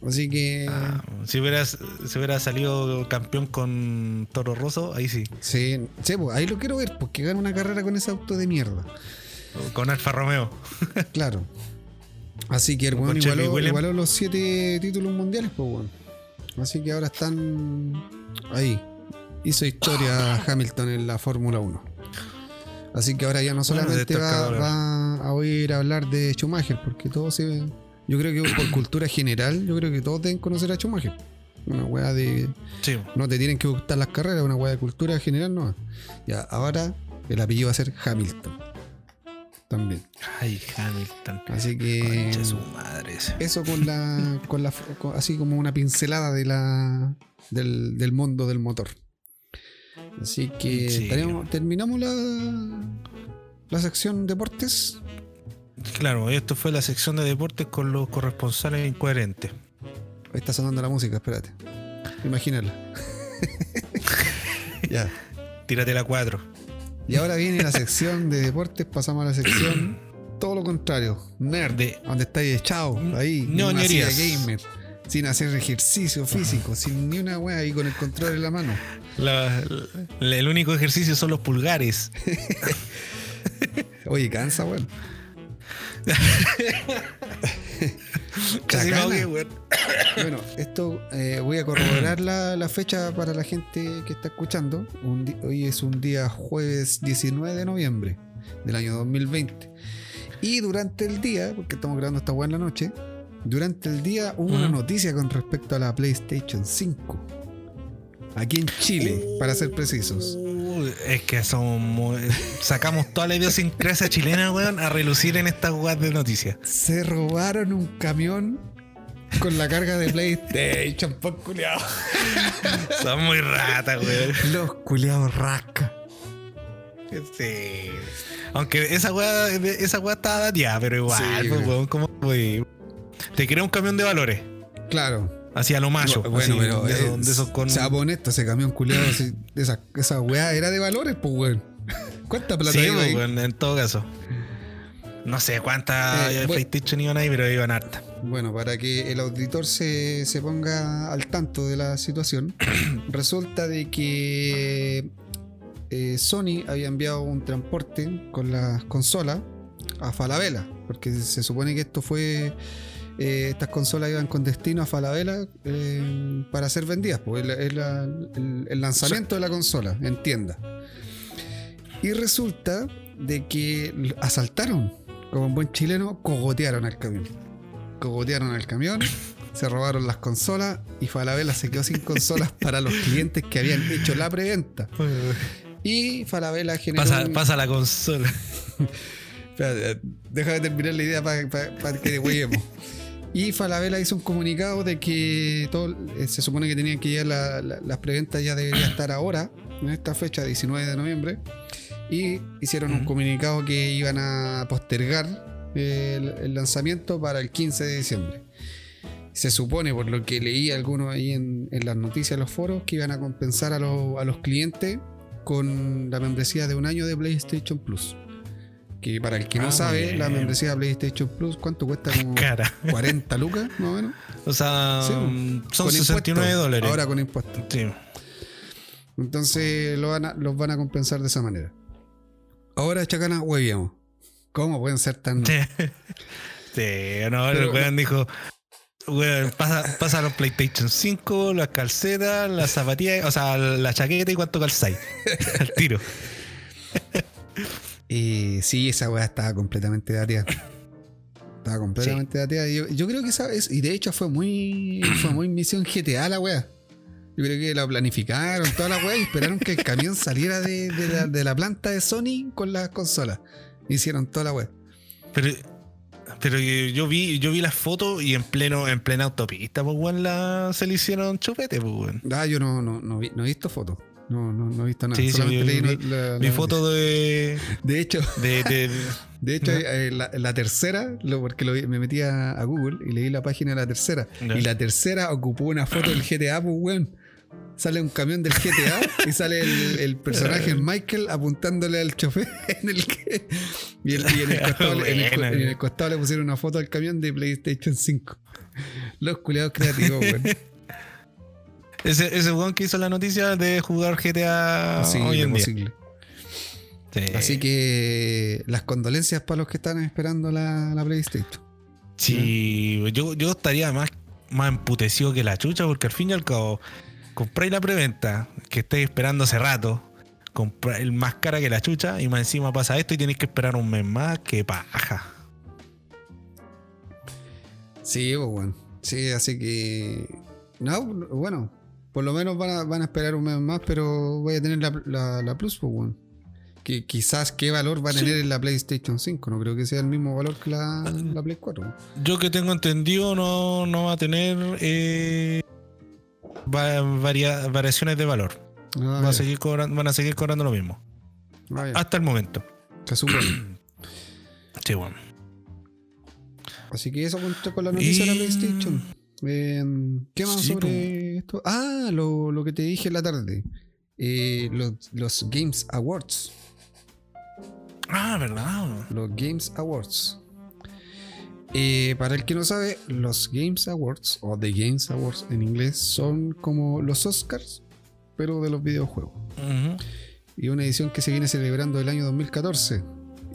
Así que. Ah, si, hubiera, si hubiera salido campeón con Toro Rosso, ahí sí. Sí, sí, pues, ahí lo quiero ver, porque gana una carrera con ese auto de mierda. Con Alfa Romeo. Claro. Así que el weón igualó, los siete títulos mundiales, pues weón. Así que ahora están ahí. Hizo historia Hamilton en la Fórmula 1. Así que ahora ya no solamente va, a oír hablar de Schumacher, porque todos se. Yo creo que por cultura general, yo creo que todos deben conocer a Schumacher. Una weá de. Sí. No te tienen que gustar las carreras, una weá de cultura general, no. Ya, ahora el apellido va a ser Hamilton. También. Ay, Hamilton. Así que. Concha su madre. Eso con la, con la con- así como una pincelada de la del, del mundo del motor. Así que Sí. tenemos- terminamos la la sección deportes. Claro, esto fue la sección de deportes con los corresponsales incoherentes. Ahí está sonando la música, espérate. Imagínala. ya. Tírate la 4. Y ahora viene la sección de deportes, pasamos a la sección todo lo contrario, nerd, De- donde estáis echado ahí, Ñoñerías. silla gamer, sin hacer ejercicio físico, sin ni una wea ahí con el control en la mano. La- la- el único ejercicio son los pulgares. Oye, cansa, weón. Casi me Chacana. ahogué, weón. Bueno, esto eh, voy a corroborar la, la fecha para la gente que está escuchando. Un hoy es un día jueves 19 de noviembre del año 2020. Y durante el día, porque estamos grabando esta la noche, durante el día hubo una noticia con respecto a la PlayStation 5. Aquí en Chile, para ser precisos. Es que somos muy- sacamos toda la idiosincrasia chilena, weón, a relucir en estas weas de noticias. Se robaron un camión con la carga de PlayStation, por culiao. Son muy ratas, weón. Los culiados rasca. Sí. Aunque esa weá, esa weá estaba dateada, pero igual, Sí, pues, weón. weón, ¿cómo, wey? Te crea un camión de valores. Claro. Hacia lo macho. bueno, así, pero de, eh, de esos con. se va a poner esto, ese camión culiado, esa, esa weá era de valores, pues weón. ¿Cuánta plata Sí, iba pues, ahí? weón, en todo caso. No sé cuántas Eh, bueno. PlayStation iban ahí, pero iban hartas. Bueno, para que el auditor se, se ponga al tanto de la situación, resulta de que eh, Sony había enviado un transporte con las consolas a Falabella, porque se supone que esto fue. Eh, estas consolas iban con destino a Falabella eh, para ser vendidas, pues el, el- el- el lanzamiento de la consola en tienda. Y resulta de que asaltaron, como un buen chileno, cogotearon al camión cogotearon al camión, se robaron las consolas y Falabella se quedó sin consolas para los clientes que habían hecho la preventa. Y Falabella generó. Pasa, un- pasa la consola. Deja de terminar la idea para que huellemos. Y Falabella hizo un comunicado de que todo, eh, se supone que tenían que llegar la- la- las preventas ya debería estar ahora, en esta fecha, 19 de noviembre. Y hicieron un comunicado que iban a postergar eh, el, el lanzamiento para el 15 de diciembre. Se supone, por lo que leí algunos ahí en, en las noticias, en los foros, que iban a compensar a, los- a los clientes con la membresía de un año de PlayStation Plus. Que para el que no Ah, sabe, la membresía de PlayStation Plus, ¿cuánto cuesta? Como Cara. 40 lucas, más o menos. O sea, Sí, mm, son Con 69 impuestos. dólares. Ahora con impuestos. Sí. Entonces lo van a- los van a compensar de esa manera. Ahora, Chacana, huevíamos. ¿Cómo pueden ser tan.? Sí, Sí, no, el Pero- weón dijo. Weón, pasa, pasa los PlayStation 5, las calcetas, las zapatillas, o sea, la chaqueta y cuánto calzáis. Al tiro. Eh, sí, esa weá estaba completamente dateada. Estaba completamente dateada. Yo, yo creo que esa es, y de hecho fue muy, fue muy misión GTA la weá. Yo creo que la planificaron toda la weá y esperaron que el camión saliera de, de la, de la planta de Sony con las consolas. Hicieron toda la weá. Pero, pero yo vi, yo vi las fotos y en pleno, en plena autopista, pues weón, la, se le hicieron chupete, pues weón. Ah, yo no, no, no, vi- no he visto fotos. No, no, no he visto nada. Sí, sí, Solamente yo leí vi- la- la- Mi foto de. De hecho, de, de- de hecho eh, la, la tercera, lo, porque lo me metí a, a Google y leí la página de la tercera. Y la tercera ocupó una foto del GTA, pues, weón. sale un camión del GTA y sale el, el personaje Michael apuntándole al chofer en el que, y, el- y en, el costado, el en el costado le pusieron una foto al camión de PlayStation 5. Los culiados creativos, weón. Ese, ese weón que hizo la noticia de jugar GTA hoy en día. Sí. Así que las condolencias para los que están esperando la, la PlayStation. Sí, yo, yo estaría más, más emputecido que la chucha porque al fin y al cabo compráis la preventa que estáis esperando hace rato, compráis más cara que la chucha y más encima pasa esto y tenéis que esperar un mes más, que paja. Sí, pues, bueno. Sí, así que. No, bueno. Por lo menos van a, van a esperar un mes más, pero voy a tener la, la, la Plus, pues, bueno. Que quizás qué valor va a tener en la PlayStation 5. No creo que sea el mismo valor que la, la Play 4. Yo que tengo entendido no, no va a tener eh, va- varia- variaciones de valor. Ah, Va a seguir van a seguir cobrando lo mismo. Ah. Hasta el momento. Se supone. Sí, bueno. Así que eso con, con la noticia de la PlayStation. Eh, ¿Qué más Sí, sobre esto? Ah, lo, lo que te dije en la tarde. Eh, los, los Games Awards. Ah, verdad. Los Games Awards. Eh, para el que no sabe, los Games Awards, o The Games Awards en inglés, son como los Oscars, pero de los videojuegos. Y una edición que se viene celebrando el año 2014.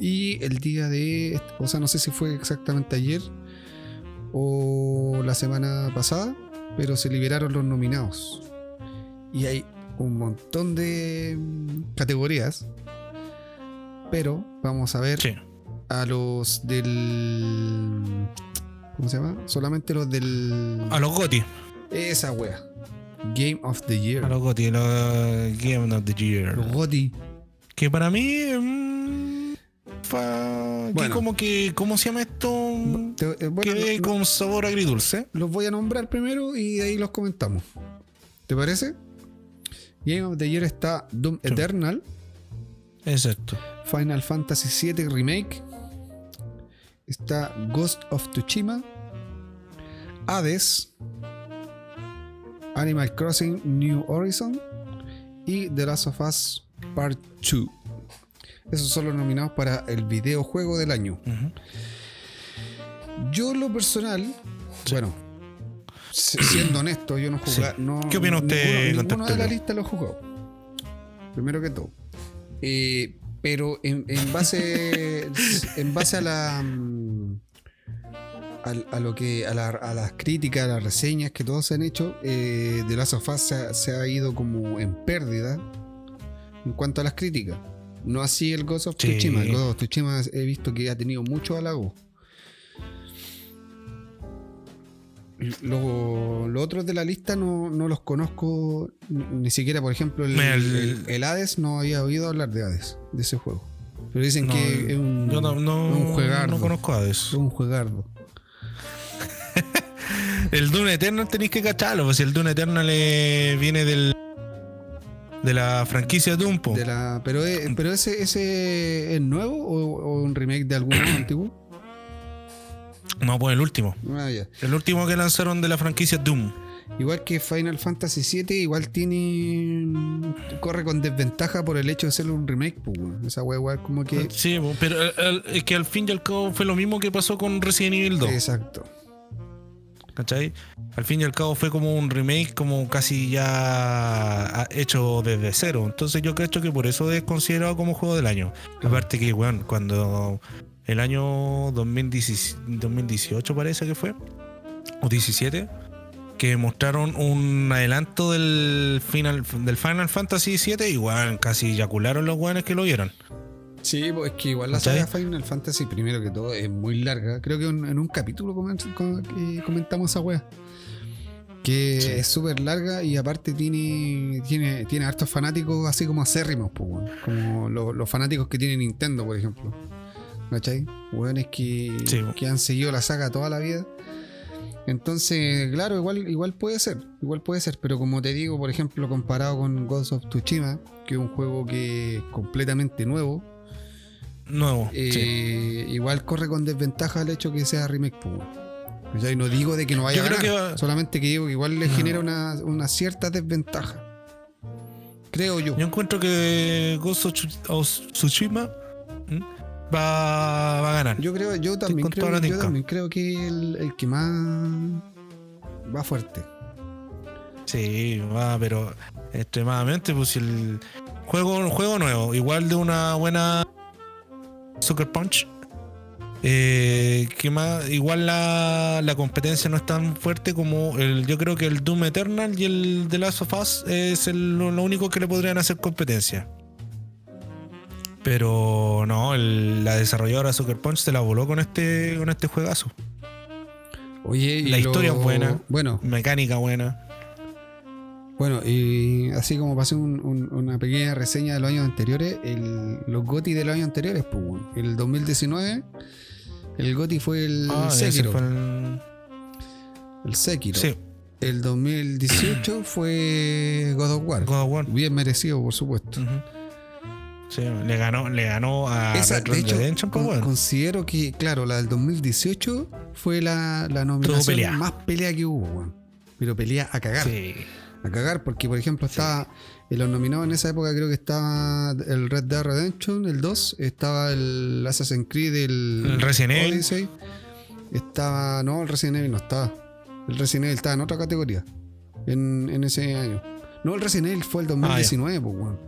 Y el día de. O sea, no sé si fue exactamente ayer o la semana pasada, pero se liberaron los nominados. Y hay un montón de mm, categorías. Pero vamos a ver Sí. a los del. ¿Cómo se llama? Solamente los del. A los GOTY. Esa wea. Game of the Year. A los GOTY, los Game of the Year. Los GOTY. Que para mí. Que Bueno. como que. ¿Cómo se llama esto? Te- eh, bueno, que no- con sabor agridulce. los voy a nombrar primero y de ahí los comentamos. ¿Te parece? Game of the Year está Doom Sí. Eternal, Exacto. Final Fantasy VII Remake, está Ghost of Tsushima, Hades, Animal Crossing New Horizon y The Last of Us Part 2. Esos son los nominados para el videojuego del año. Ujú. Yo en lo personal, bueno, si- siendo honesto, yo no Sí. jugué. No, ¿Qué opina usted, Ninguno, ninguno de la lista lo he jugado. Primero que todo. Eh, pero en, en base en base a la a, lo que a, la- a las críticas, a las reseñas que todos se han hecho, eh, The Last of Us se ha, se ha ido como en pérdida en cuanto a las críticas. No así el Ghost of Sí. Tsushima. El Ghost of Tsushima he visto que ha tenido mucho halago. Lo- Los otros de la lista no, no los conozco ni, siquiera, por ejemplo, el, el- el- el Hades no había oído hablar de Hades, de ese juego. Pero dicen No, que es un, Yo no, un juegardo. no conozco a es un juegardo. El Dune Eternal tenéis que cacharlo, pues si el Dune Eternal eh, viene del de la franquicia Doom, po. De la, pero es- pero ese, ese es nuevo o, o un remake de algún antiguo. No, pues el último. Ah, ya. El último que lanzaron de la franquicia Doom. Igual que Final Fantasy VII, igual tiene. corre con desventaja por el hecho de ser un remake, pues. Esa wea igual como que. Sí, pero eh, eh, es que al fin y al cabo fue lo mismo que pasó con Resident Evil 2. Exacto. ¿Cachai? Al fin y al cabo fue como un remake como casi ya hecho desde cero. Entonces yo creo que por eso es considerado como juego del año. Aparte que, bueno, cuando el año 2010 2018 parece que fue, o 17, que mostraron un adelanto del Final, del Final Fantasy VII, igual casi eyacularon los guanes que lo vieron. Sí, pues es que igual la saga Final Fantasy, primero que todo, es muy larga. Creo que en, un capítulo comentamos esa wea. Que Sí. es súper larga y aparte tiene, tiene, tiene hartos fanáticos así como acérrimos, pues. Como lo- los fanáticos que tiene Nintendo, por ejemplo. ¿Cachai? Weones que, Sí. que han seguido la saga toda la vida. Entonces, claro, igual, igual puede ser, igual puede ser, pero como te digo, por ejemplo, comparado con Ghost of Tsushima, que es un juego que es completamente nuevo, Nuevo. sí. eh, igual corre con desventaja el hecho que sea remake. weón. ¿Cachai? no digo de que no vaya a ganar, que va- solamente que digo que igual le No. genera una, una cierta desventaja. Creo yo. Yo encuentro que Ghost of Tsu- of Tsushima va, va a ganar. Yo creo, yo también creo, yo también creo que el, el que más va fuerte. Sí, va, pero extremadamente, pues el juego, juego nuevo, igual de una buena Sucker Punch. eh, que más, igual la, la competencia no es tan fuerte como el. Yo creo que el Doom Eternal y el The Last of Us es el- lo, único que le podrían hacer competencia. Pero no, el- la desarrolladora Sucker Punch se la voló con este, con este juegazo. Oye, y La historia lo- es buena. Bueno, Mecánica buena. Bueno, y así como pasé un- un- una pequeña reseña de los años anteriores, el- los GOTI de los años anteriores, pues, bueno, el 2019, el GOTI fue el Ah, Sekiro. fue el- El Sekiro. Sí, El 2018 fue God of War. God of War. Bien merecido, por supuesto. Sí, le ganó, le ganó a Esa, de hecho, Redemption, pues, con- bueno. considero que, claro, la del 2018 fue la, la nominación pelea. más pelea que hubo, weón. Pero pelea a cagar. Sí. A cagar, porque por ejemplo estaba en los nominados en esa época creo que estaba el Red Dead Redemption, el 2, estaba el Assassin's Creed, el, El Resident Evil. Odyssey, estaba, no, el Resident Evil no estaba. El Resident Evil estaba en otra categoría en, en ese año. No, el Resident Evil fue el 2019, pues, weón.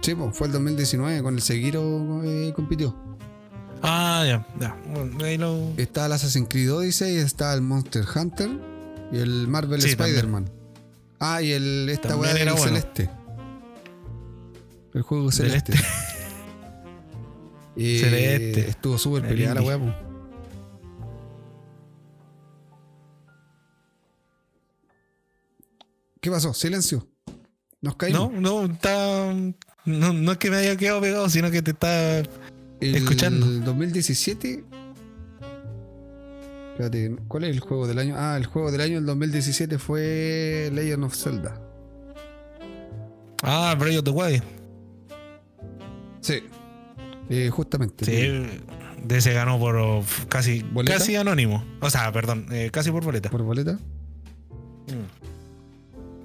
Sí, pues, fue el 2019, con el Sekiro eh, compitió. Ah, ya, ya. Bueno, ahí lo. Está el Assassin's Creed Odyssey, está el Monster Hunter y el Marvel Sí, Spider-Man. Ah, y el esta weá del bueno. Celeste. El juego Celeste. Celeste. Eh, Celeste. Estuvo súper El peleada la weá. ¿Qué pasó? Silencio. Nos caímos. No, no, está. No, no es que me haya quedado pegado, sino que te está. el escuchando. 2017. Espérate, ¿cuál es el juego del año? Ah, el juego del año del 2017 fue Legend of Zelda. Ah, Breath of the Wild. Sí. Eh, justamente. Sí, de ese ganó por oh, casi, ¿Boleta? casi anónimo. O sea, perdón, eh, casi por boleta. Por boleta.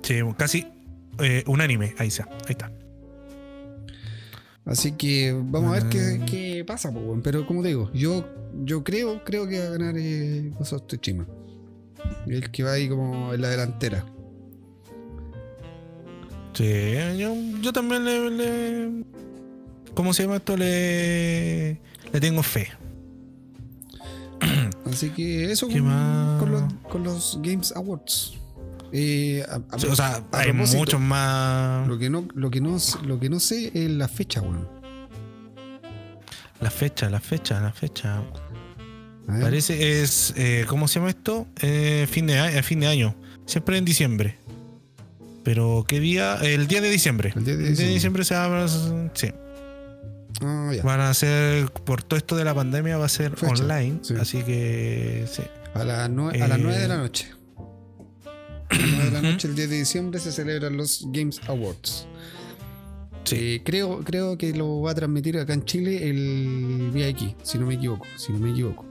Sí, casi eh, unánime. Ahí está, ahí está. Así que vamos a ver qué, Mm. qué pasa, pero como te digo, yo, yo creo, creo que va a ganar eh, Tsushima. El que va ahí como en la delantera. Sí, yo, yo también le, le- ¿Cómo se llama esto? Le, le tengo fe. Así que eso ¿Qué con, los, con los Games Awards. Eh, a- a- O sea, a hay muchos más. Lo que no, lo que no, lo que no sé es la fecha, weón. La fecha, la fecha, la fecha. Ver. Parece es. eh, ¿Cómo se llama esto? Eh, fin, de, a- fin de año. Siempre en diciembre. Pero, ¿qué día? El día de diciembre. El día de El día de diciembre. diciembre se va a. Sí. Ah, ya. Van a hacer. Por todo esto de la pandemia va a ser Fecha, online. sí. Así que. Sí. A, las nue- a las Eh, 9 de la noche. A las 9 de la noche, el 10 de diciembre, se celebran los Games Awards. Sí. Eh, creo, creo que lo va a transmitir acá en Chile el VIX, si no me equivoco. Si no me equivoco.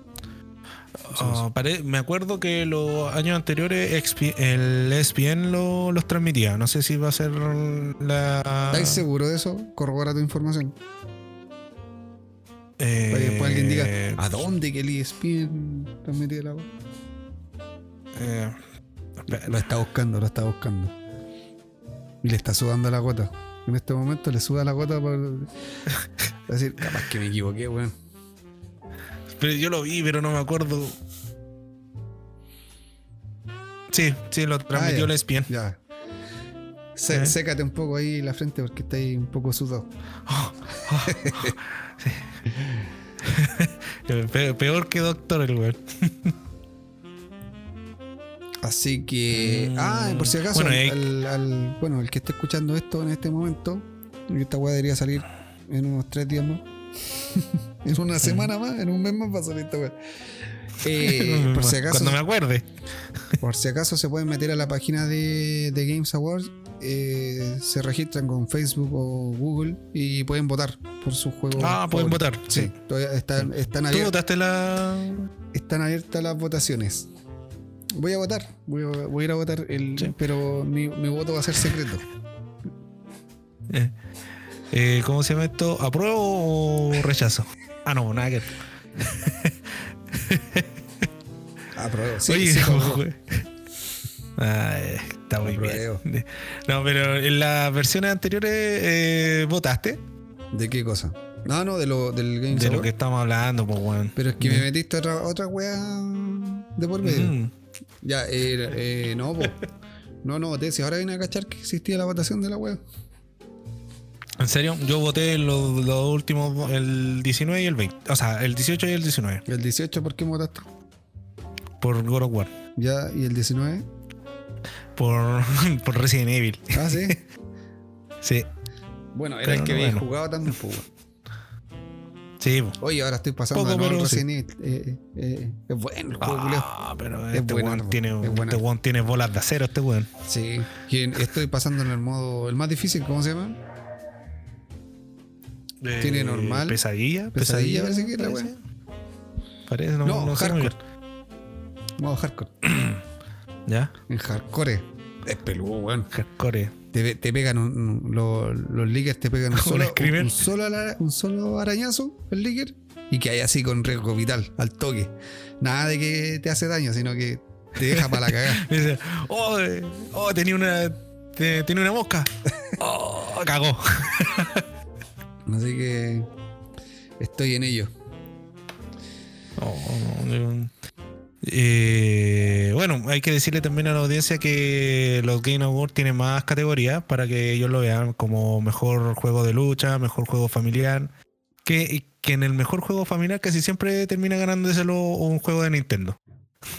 Ah, me acuerdo que los años anteriores el ESPN lo- los transmitía. No sé si va a ser la. ¿Estáis seguro de eso? Corrobora tu información. Eh, Para que después alguien diga, ¿a dónde que el ESPN transmitía la web? eh. Lo está buscando, lo está buscando. Y le está sudando la gota. En este momento le suda la gota por decir, capaz que me equivoqué, weón. Pero yo lo vi, pero no me acuerdo. Sí, sí, lo transmitió Ah, ya. el ESPN. Ya. Se- ¿Eh? Sécate un poco ahí la frente porque está ahí un poco sudado. Pe- Peor que Doctor el weón. Así que. Mm. Ah, por si acaso, Bueno, al, eh. al- al- bueno, el que esté escuchando esto en este momento, esta weá debería salir en unos tres días más. en una semana más, en un mes más va a salir esta weá. Eh, por, si acaso, Cuando me acuerde. por si acaso se pueden meter a la página de, de Games Awards, eh, se registran con Facebook o Google y pueden votar por su juego. Ah, pueden votar, Sí, sí. están, están, ¿Tú abiertas, votaste la.? están abiertas las votaciones. Voy a votar. Voy a, voy a ir a votar. El, Sí. Pero mi, mi voto va a ser secreto. Eh, eh, ¿Cómo se llama esto? ¿Apruebo o rechazo? Ah, no, nada que. Apruebo. Sí, Oye, sí, apruebo. jue- Ay, está muy Apruebo. bien. No, pero en las versiones anteriores eh, votaste ¿De qué cosa? No, no, de lo, del Game de lo que estamos hablando, pues, weón. Pero es que me metiste otra, otra wea de por medio. Mm. Ya, eh, eh, no, po. No, no voté. Si ahora vine a cachar que existía la votación de la wea. ¿En serio? Yo voté los, los últimos, el 19 y el 20. O sea, el 18 y el 19. El 18, ¿por qué votaste? Por God of War. Ya, ¿y el 19? Por, por Resident Evil. Ah, sí. Sí. bueno, era Pero el que no, había bueno. jugado también, weón. Sí. Oye, ahora estoy pasando Poco, pero sí. Evil. Eh, eh, es bueno el juego. Ah, pero Es este weón tiene, Es este weón tiene bolas de acero, este weón. Sí. Y estoy pasando en el modo. El más difícil, ¿cómo se llama? Tiene Eh, normal. Pesadilla. Pesadilla, parece que es la wea. Parece, no, No, no hardcore. Modo hardcore. ¿Ya? En hardcore. Es peludo, weón. Hardcore. Te, te pegan un, un- los, los lickers te pegan un ¿Un solo, un, solo ara- un solo arañazo, el licker, y que hay así con riesgo vital, al toque. Nada de que te hace daño, sino que te deja para la cagada. Oh, eh, oh, tenía una. te- Tiene una mosca. Oh, cagó. Así que estoy en ello. Oh, no, yo- Eh, bueno, hay que decirle también a la audiencia que los Game Awards tienen más categorías para que ellos lo vean como mejor juego de lucha, mejor juego familiar. Que, que en el mejor juego familiar casi siempre termina ganándoselo un juego de Nintendo.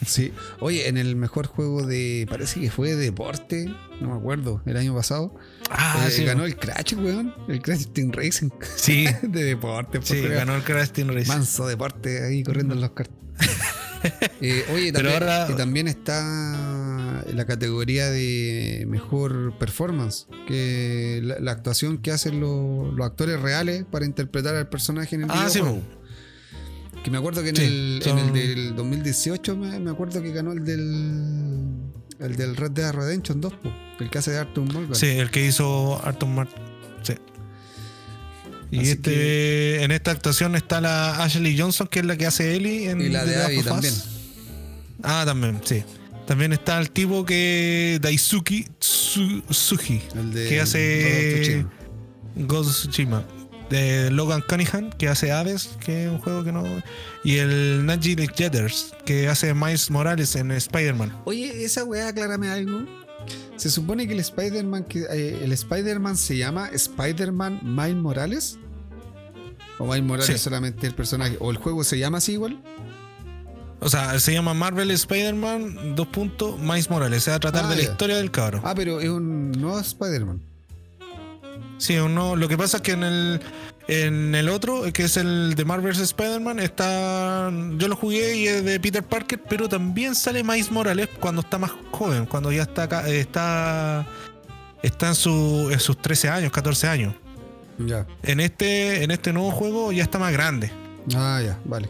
Sí. Oye, en el mejor juego de. Parece que fue de deporte. No me acuerdo. El año pasado. Ah, eh, sí, ganó el Crash, weón. El Crash Team Racing. sí, de deporte, por sí, ganó el Crash Team Racing. Manso deporte ahí corriendo en los cartos. Eh, oye, también, ahora- y también está la categoría de mejor performance, que la, la actuación que hacen los, los actores reales para interpretar al personaje en el Ah, sí, videojuego. Que me acuerdo que en, Sí, el, son- en el del 2018 me, me acuerdo que ganó el del el del Red Dead Redemption 2, po, el que hace de Arthur Morgan. Sí, el que hizo Arton Mark. Sí. Y Así este, en esta actuación está la Ashley Johnson, que es la que hace Ellie en Y la de Abby también. Ah, también, sí. También está el tipo que Daisuke Tsu- Tsuji, que hace Ghost Tsushima. De Logan Cunningham, que hace Hades, que es un juego que no. Y el Najee Jetters, que hace Miles Morales en Spider-Man. Oye, esa weá, aclárame algo. Se supone que el Spider-Man eh, el Spider-Man se llama Spider-Man Miles Morales. O Miles Morales Sí. solamente el personaje. O el juego se llama así igual. O sea, se llama Marvel Spider-Man, dos puntos, Miles Morales. Se va a tratar Ah, de la ya. historia del cabro. Ah, pero es un nuevo Spider-Man. Sí, uno, lo que pasa es que en el, en el otro, que es el de Marvel vs. Spider-Man, está. Yo lo jugué y es de Peter Parker, pero también sale Miles Morales cuando está más joven, cuando ya está está, está en, su, en sus 13 años, 14 años. Ya. En este, en este nuevo juego ya está más grande. Ah, ya, vale.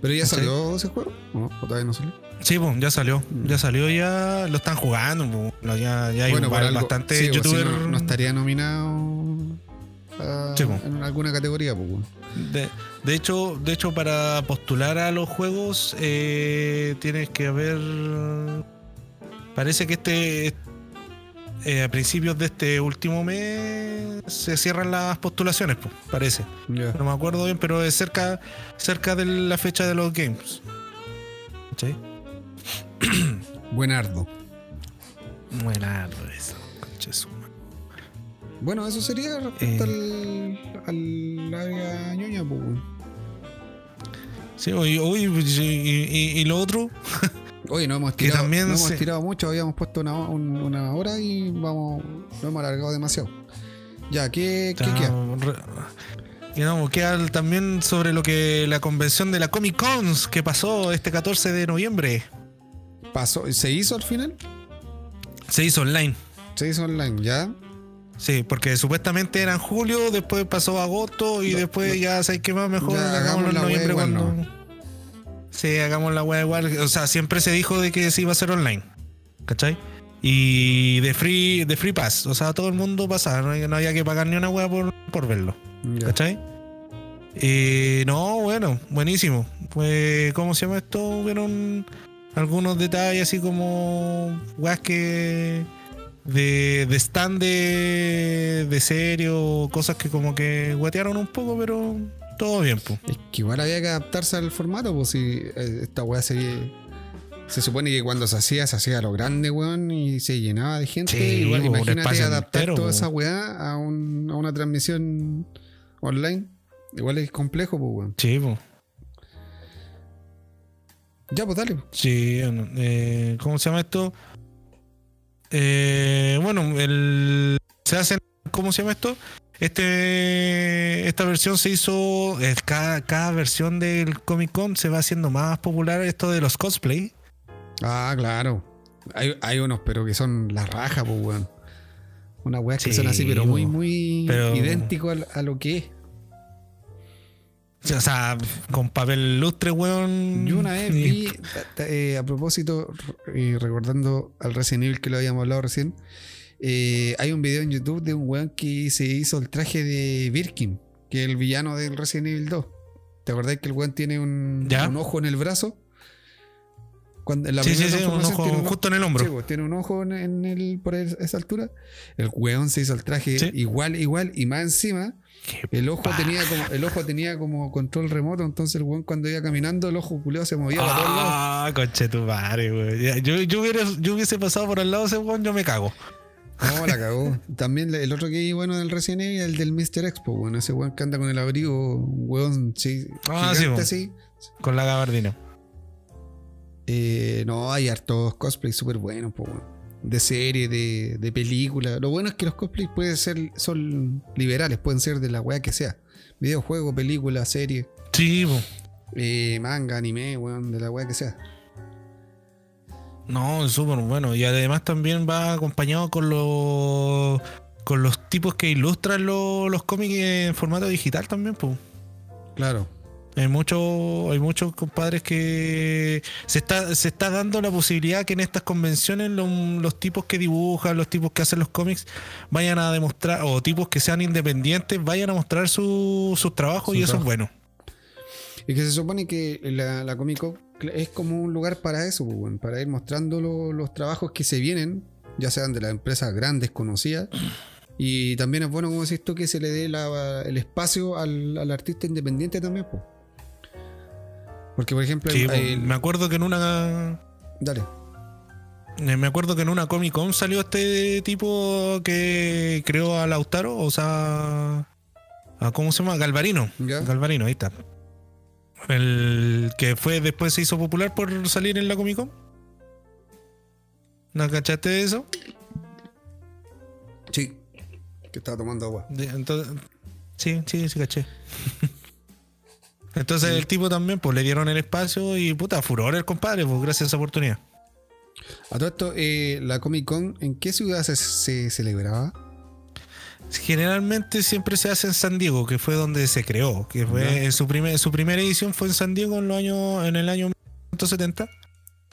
Pero ya salió ese juego. ¿O no? ¿O todavía no salió? Sí, pues, ya salió. Ya salió, ya lo están jugando. ya, ya hay ba- algo- bastante sí, si youtubers. no, no estaría nominado a- Sí, pues. en alguna categoría. De, de hecho, de hecho, para postular a los juegos eh, tienes que haber. Parece que este eh, a principios de este último mes se cierran las postulaciones, pues, parece. No me acuerdo bien, pero es cerca, cerca de la fecha de los games. ¿Sí? Buenardo. Buenardo eso. conche su madre. Bueno, eso sería respecto Eh. al, al área ñoña, pues. Sí, oye, oye, y, y- y lo otro, Oye, no hemos tirado, no hemos se- tirado mucho, habíamos puesto una, un- una hora y vamos, lo hemos alargado demasiado. Ya, ¿qué, qué queda? re- queda también sobre lo que la convención de la Comic Cons que pasó este 14 de noviembre. Pasó, ¿Se hizo al final? Se hizo online. Se hizo online, ¿ya? Sí, porque supuestamente era en julio, después pasó agosto y No, después no. ya sabes que más mejor en hagamos la noviembre wea igual, cuando. ¿no? Sí, hagamos la weá igual. O sea, siempre se dijo de que se iba a hacer online. ¿Cachai? Y de free, de free pass. O sea, todo el mundo pasaba. No, había- no había que pagar ni una weá por, por verlo. Ya. ¿Cachai? Eh, no, bueno, buenísimo. Pues, ¿cómo se llama esto? Hubieron algunos detalles así como weas que. de, de stand de, de serio, cosas que como que guatearon un poco, pero todo bien, pues. Es que igual había que adaptarse al formato, pues si eh, esta weá se. Se supone que cuando se hacía, se hacía a lo grande, weón, y se llenaba de gente. Sí, igual, po, imagínate adaptar entero, toda po. esa weá a, un- a una transmisión online. Igual es complejo, pues, weón. Sí, pues. Ya, pues dale. Sí, bueno, eh, ¿cómo se llama esto? Eh, bueno, el, se hacen, ¿cómo se llama esto? Este, esta versión se hizo, eh, cada, cada versión del Comic Con se va haciendo más popular esto de los cosplay. Ah, claro. Hay, hay unos, pero que son la raja, pues, weón. Unas weas que Sí, son así, pero muy, muy Pero- idéntico al- a, lo que es. O sea, con papel lustre, weón. Yo una vez vi, eh, a propósito, y recordando al Resident Evil que lo habíamos hablado recién, eh, hay un video en YouTube de un weón que se hizo el traje de Birkin, que es el villano del Resident Evil 2. ¿Te acordás que el weón tiene un, Ya. un ojo en el brazo? Cuando, en la Sí, sí, sí, un ojo tiene un justo en el hombro. Sí, pues, tiene un ojo en, en el, por esa altura. El weón se hizo el traje igual, igual, y más encima, el ojo paja. tenía como, el ojo tenía como control remoto, entonces el weón cuando iba caminando, el ojo culeado se movía para todos lados. Ah, conche tu madre, weón. Yo, yo, hubiera- yo hubiese pasado por al lado de ese weón, yo me cago. No, la cagó. También el otro que vi bueno del Evil, el del Mr. Expo, bueno, ese weón que anda con el abrigo, un weón sí, Ah, gigante sí, así. Con la gabardina. Eh, no, hay hartos cosplays súper buenos, po, weón. De serie, de, de película. Lo bueno es que los cosplays pueden ser, son liberales, pueden ser de la weá que sea. Videojuego, película, serie, Sí, eh, manga, anime, weón, de la weá que sea. No, es súper bueno. Y además también va acompañado con los con los tipos que ilustran lo- los cómics en formato digital también, pues. Claro. Hay muchos, hay muchos compadres que se está, se está dando la posibilidad que en estas convenciones lo- los tipos que dibujan, los tipos que hacen los cómics, vayan a demostrar, o tipos que sean independientes, vayan a mostrar su- sus trabajos Su y eso es bueno. Y que se supone que la, la Comic Con es como un lugar para eso, pues, para ir mostrando lo- los trabajos que se vienen, ya sean de las empresas grandes, conocidas. Y también es bueno, como decís tú, que se le dé la- el espacio al, al artista independiente también, pues. Porque, por ejemplo, Sí, hay- me acuerdo que en una dale. Eh, Me acuerdo que en una Comic Con salió este tipo que creó a Lautaro, o sea, a, ¿cómo se llama? Galvarino. Ya. Galvarino, ahí está. El que fue después se hizo popular por salir en la Comic Con. ¿No cachaste de eso? Sí. Que estaba tomando agua. Entonces, sí, sí, sí, caché. Entonces el tipo también, pues le dieron el espacio y puta, furor el compadre, pues gracias a esa oportunidad. A todo esto, eh, la Comic Con, ¿en qué ciudad se, se celebraba? Generalmente siempre se hace en San Diego, que fue donde se creó, que fue su primer, su primera edición fue en San Diego en los años, en el año 1970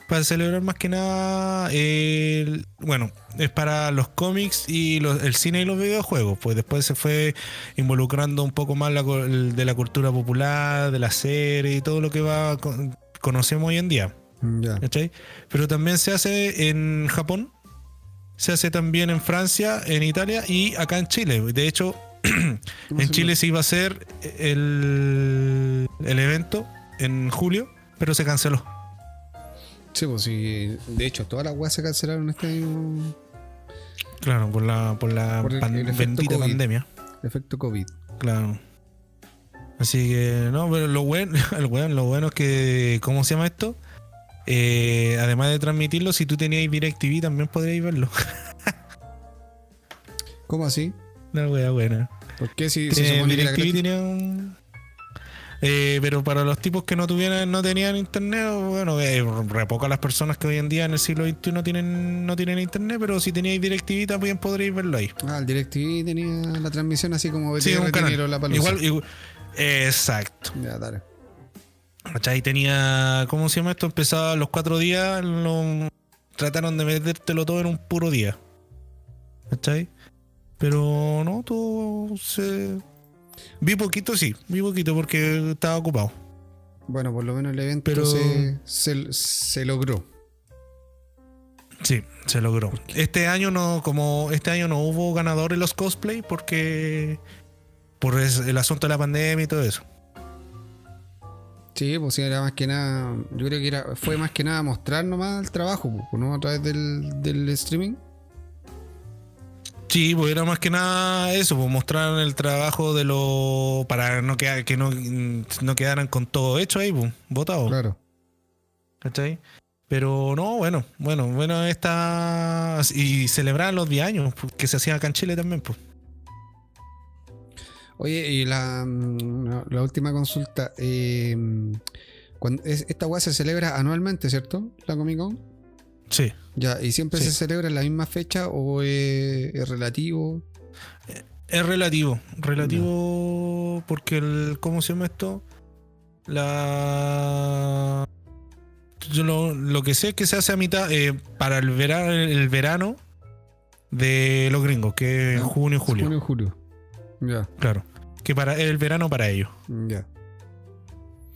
para celebrar más que nada el- bueno, es para los cómics y los- el cine y los videojuegos, pues después se fue involucrando un poco más la, co- el- de la cultura popular, de la serie y todo lo que va con- conocemos hoy en día. ¿cachai? Pero también se hace en Japón, se hace también en Francia, en Italia y acá en Chile. De hecho, en Chile se iba a hacer el, el evento en julio, pero se canceló. Sí, pues sí. De hecho, todas las weas se cancelaron este año. Claro, por la, por la Por el- pan- el efecto bendita COVID. pandemia. Efecto COVID. Claro. Así que, no, pero lo bueno, el bueno, lo bueno es que, ¿cómo se llama esto? Eh, además de transmitirlo, si tú tenías DirecTV también podríais verlo. ¿Cómo así? Una wea buena. ¿Por qué si se que era DirecTV gratis? tenía un- Eh, pero para los tipos que no tuvieran, no tenían internet, bueno, eh, re pocas las personas que hoy en día en el siglo XXI no tienen, no tienen internet, pero si teníais DirecTV también podréis verlo ahí. Ah, el DirecTV tenía la transmisión así como Sí, un canal. la Igual, igual- exacto. Ya, dale. ¿Cachai? Tenía, ¿cómo se llama esto? Empezaba los cuatro días, lo, trataron de metértelo todo en un puro día. ¿Cachai? Pero no, todo se... Vi poquito, sí, vi poquito porque estaba ocupado. Bueno, por lo menos el evento Pero- se, se- se logró. Sí, se logró. Este año no, como este año no hubo ganador en los cosplay porque por el asunto de la pandemia y todo eso. Sí, pues sí, era más que nada. Yo creo que era, fue más que nada mostrar nomás el trabajo, pues, ¿no? A través del, del streaming. Sí, pues era más que nada eso, pues mostrar el trabajo de lo para no quedar, que no, no quedaran con todo hecho ahí, pues, votado. Claro. ¿Cachai? Pero no, bueno, bueno, bueno, esta. Y celebrar los 10 años, pues, que se hacía acá en Chile también, pues. Oye, y la, mm, la- última consulta. eh, cuando, es- esta weá se celebra anualmente, ¿cierto? La Comic Con. Sí. Ya, ¿y siempre Sí. se celebra en la misma fecha o es, es relativo? Es relativo, relativo porque el, ¿cómo se llama esto? La yo lo, lo que sé es que se hace a mitad eh, para el verano, el verano de los gringos, que es Ah, junio y julio, Junio y julio. Ya, claro, que para el verano para ellos. ya.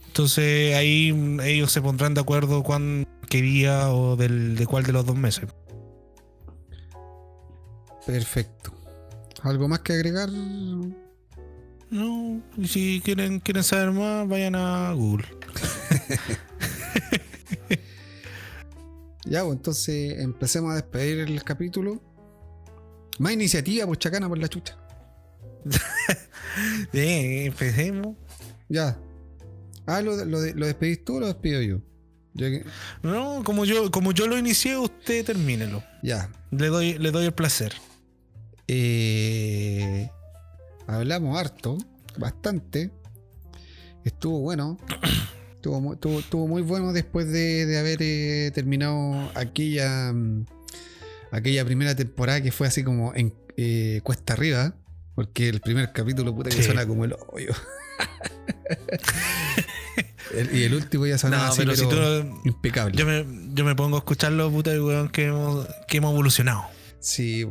Entonces ahí ellos se pondrán de acuerdo cuán qué día o del, de cuál de los dos meses. Perfecto. ¿Algo más que agregar? No, y si quieren quieren saber más, vayan a Google. Ya, pues entonces empecemos a despedir el capítulo. Más iniciativa, pues chacana por la chucha. Bien, empecemos. Ya. Ah, ¿lo, lo, lo despedís tú o lo despido yo? No, como yo, como yo lo inicié, usted termínelo. Ya. Le doy, le doy el placer. Eh, hablamos harto, bastante. Estuvo bueno. Estuvo, mu- estuvo- estuvo muy bueno después de, de haber eh, terminado aquella, mm, aquella primera temporada que fue así como en eh, cuesta arriba. Porque el primer capítulo, puta, que Sí. suena como el hoyo. El- y el último ya sonaba No, así, pero pero, si tú. impecable. Yo me, yo me pongo a escucharlo, puta, weón, que hemos, que hemos evolucionado. Sí,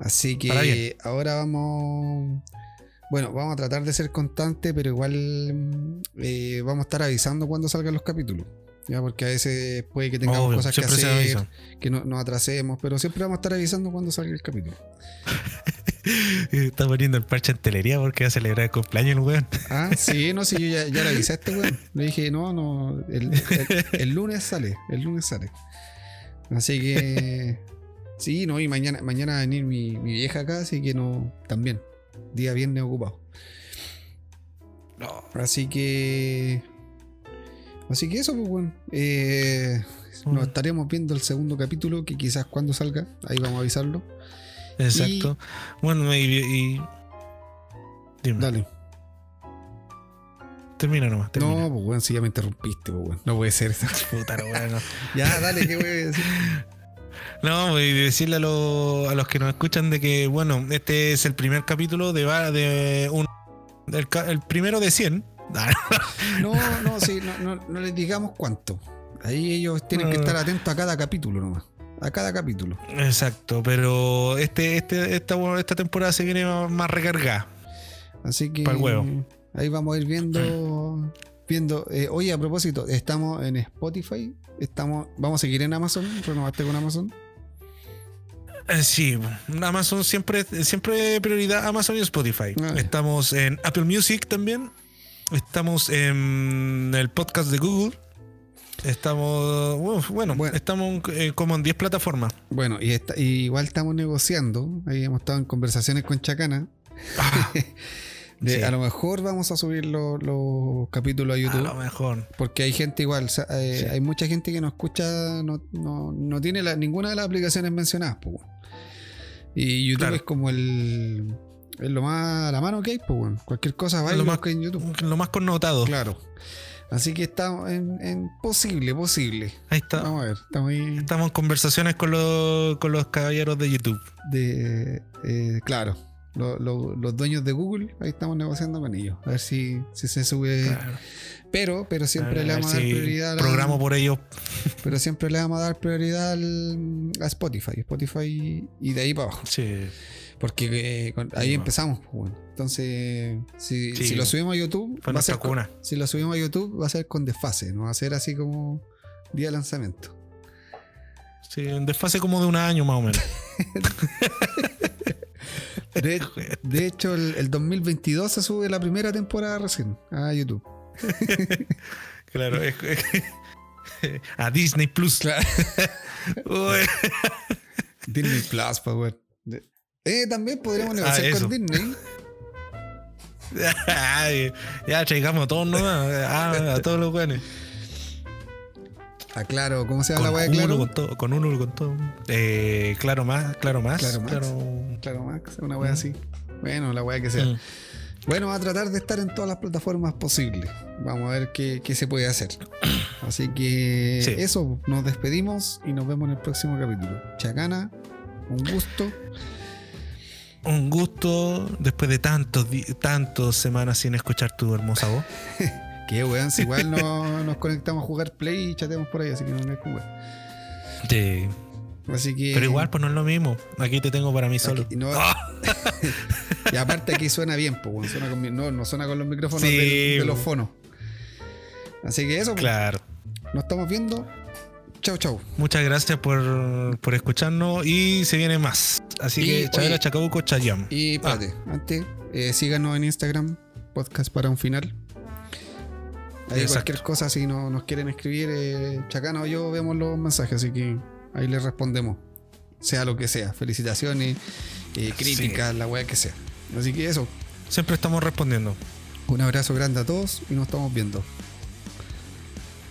así que ahora vamos. Bueno, vamos a tratar de ser constantes, pero igual mm, eh, vamos a estar avisando cuando salgan los capítulos. Ya, porque a veces puede que tengamos Obvio, cosas que hacer, que no, nos atrasemos, pero siempre vamos a estar avisando cuando salga el capítulo. Está poniendo el parche en telería porque va a celebrar el cumpleaños el weón. Ah, sí, no, sí, yo ya, ya le avisé a este weón. Le dije, no, no, el, el- el lunes sale, el lunes sale. Así que, sí, no, y mañana, mañana va a venir mi, mi vieja acá, así que no, también, día viernes ocupado. Así que, así que eso, pues, bueno. Eh, nos estaremos viendo el segundo capítulo, que quizás cuando salga, ahí vamos a avisarlo. Exacto. Bueno, y, y- Dime, Dale. termina nomás. Termina. No, pues, bueno, si ya me interrumpiste, pues, bueno. No puede ser. Puta, no, weón, no. ya, dale, ¿qué voy a decir? No, y decirle a, los- a los que nos escuchan de que, bueno, este es el primer capítulo de, de un. El, primero de 100. Ah, No, no, sí, no, no, no les digamos cuánto. Ahí ellos tienen que Ah. estar atentos a cada capítulo nomás. A cada capítulo. Exacto, pero este, este, esta, esta temporada se viene más recargada. Así que huevo. ahí vamos a ir viendo. viendo eh, oye, a propósito, estamos en Spotify. Estamos, vamos a seguir en Amazon. ¿Renovaste con Amazon? Eh, Sí, Amazon siempre, siempre prioridad Amazon y Spotify. Ah. Estamos en Apple Music también. Estamos en el podcast de Google. Estamos, bueno, Bueno. estamos eh, como en 10 plataformas. Bueno, y, está- y igual estamos negociando. Ahí hemos estado en conversaciones con Chacana. Ah, de Sí. A lo mejor vamos a subir los, los capítulos a a YouTube. lo mejor. Porque hay gente igual, o sea, eh, Sí. hay mucha gente que no escucha, no, no, no tiene la- ninguna de las aplicaciones mencionadas. pues, weón. Y YouTube Claro. es como el, es lo más a la mano que hay, pues, weón. cualquier cosa va Lo y más- en YouTube. Lo más connotado. Claro. Así que estamos en, en posible, posible. Ahí está. Vamos a ver, estamos ahí Estamos en conversaciones con los, con los caballeros de YouTube. de, eh, claro, lo- lo- los dueños de Google, ahí estamos negociando con ellos. A ver si, si se sube. Claro. Pero, pero siempre le vamos a dar si prioridad. Programo por ellos. pero siempre le vamos a dar prioridad al- a Spotify. Spotify y de ahí para abajo. Sí. Porque eh, ahí Sí, empezamos. pues, bueno. Entonces, si, Sí. si lo subimos a YouTube, Fue va a ser con- si lo subimos a YouTube, va a ser con desfase, no va a ser así como día de lanzamiento. Sí, en desfase como de un año más o menos. De, de hecho, el, el 2022 se sube la primera temporada recién a YouTube. Claro, es, a Disney Plus. Uy. Disney Plus, pues, weón. Eh, también podríamos Ah, negociar con Disney. Ay, ya traigamos a todos nomás. Ah, a todos los buenos. Ah, claro, ¿cómo se llama Con la weá de Claro? con todo, con uno, con todo. Eh, claro más, claro más. Claro Max. claro- Claro, Max, una weá así. Bueno, la weá que sea. Mm. Bueno, va a tratar de estar en todas las plataformas posibles. Vamos a ver qué, qué se puede hacer. Así que Sí. eso, nos despedimos y nos vemos en el próximo capítulo. Chacana, un gusto. Un gusto después de tantos tantos semanas sin escuchar tu hermosa voz. Que weón, si igual no, nos conectamos a jugar play y chateamos por ahí, así que no me weón. Sí. Así que. Pero igual, pues no es lo mismo. Aquí te tengo para mí solo. Aquí- no- y aparte aquí suena bien, pues, suena con no, no suena con los micrófonos Sí, del- de los fonos. Así que eso, pues, Claro. nos estamos viendo. Chau, chau. Muchas gracias por, por escucharnos y se viene más. Así Y, que oye, Chavela Chacabuco Chayam. Y espérate, Ah. antes, eh, síganos en Instagram, podcast para un final. Ahí Exacto. cualquier cosa, si no, nos quieren escribir, eh, Chacana o yo vemos los mensajes, así que ahí les respondemos. Sea lo que sea, felicitaciones, eh, críticas, la weá que sea. Así que eso, Siempre estamos respondiendo. un abrazo grande a todos y nos estamos viendo.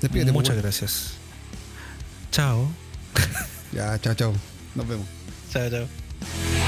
Despídete, Muchas pues, gracias. Chao. Ya, chao, chao. Nos vemos. Chao, chao.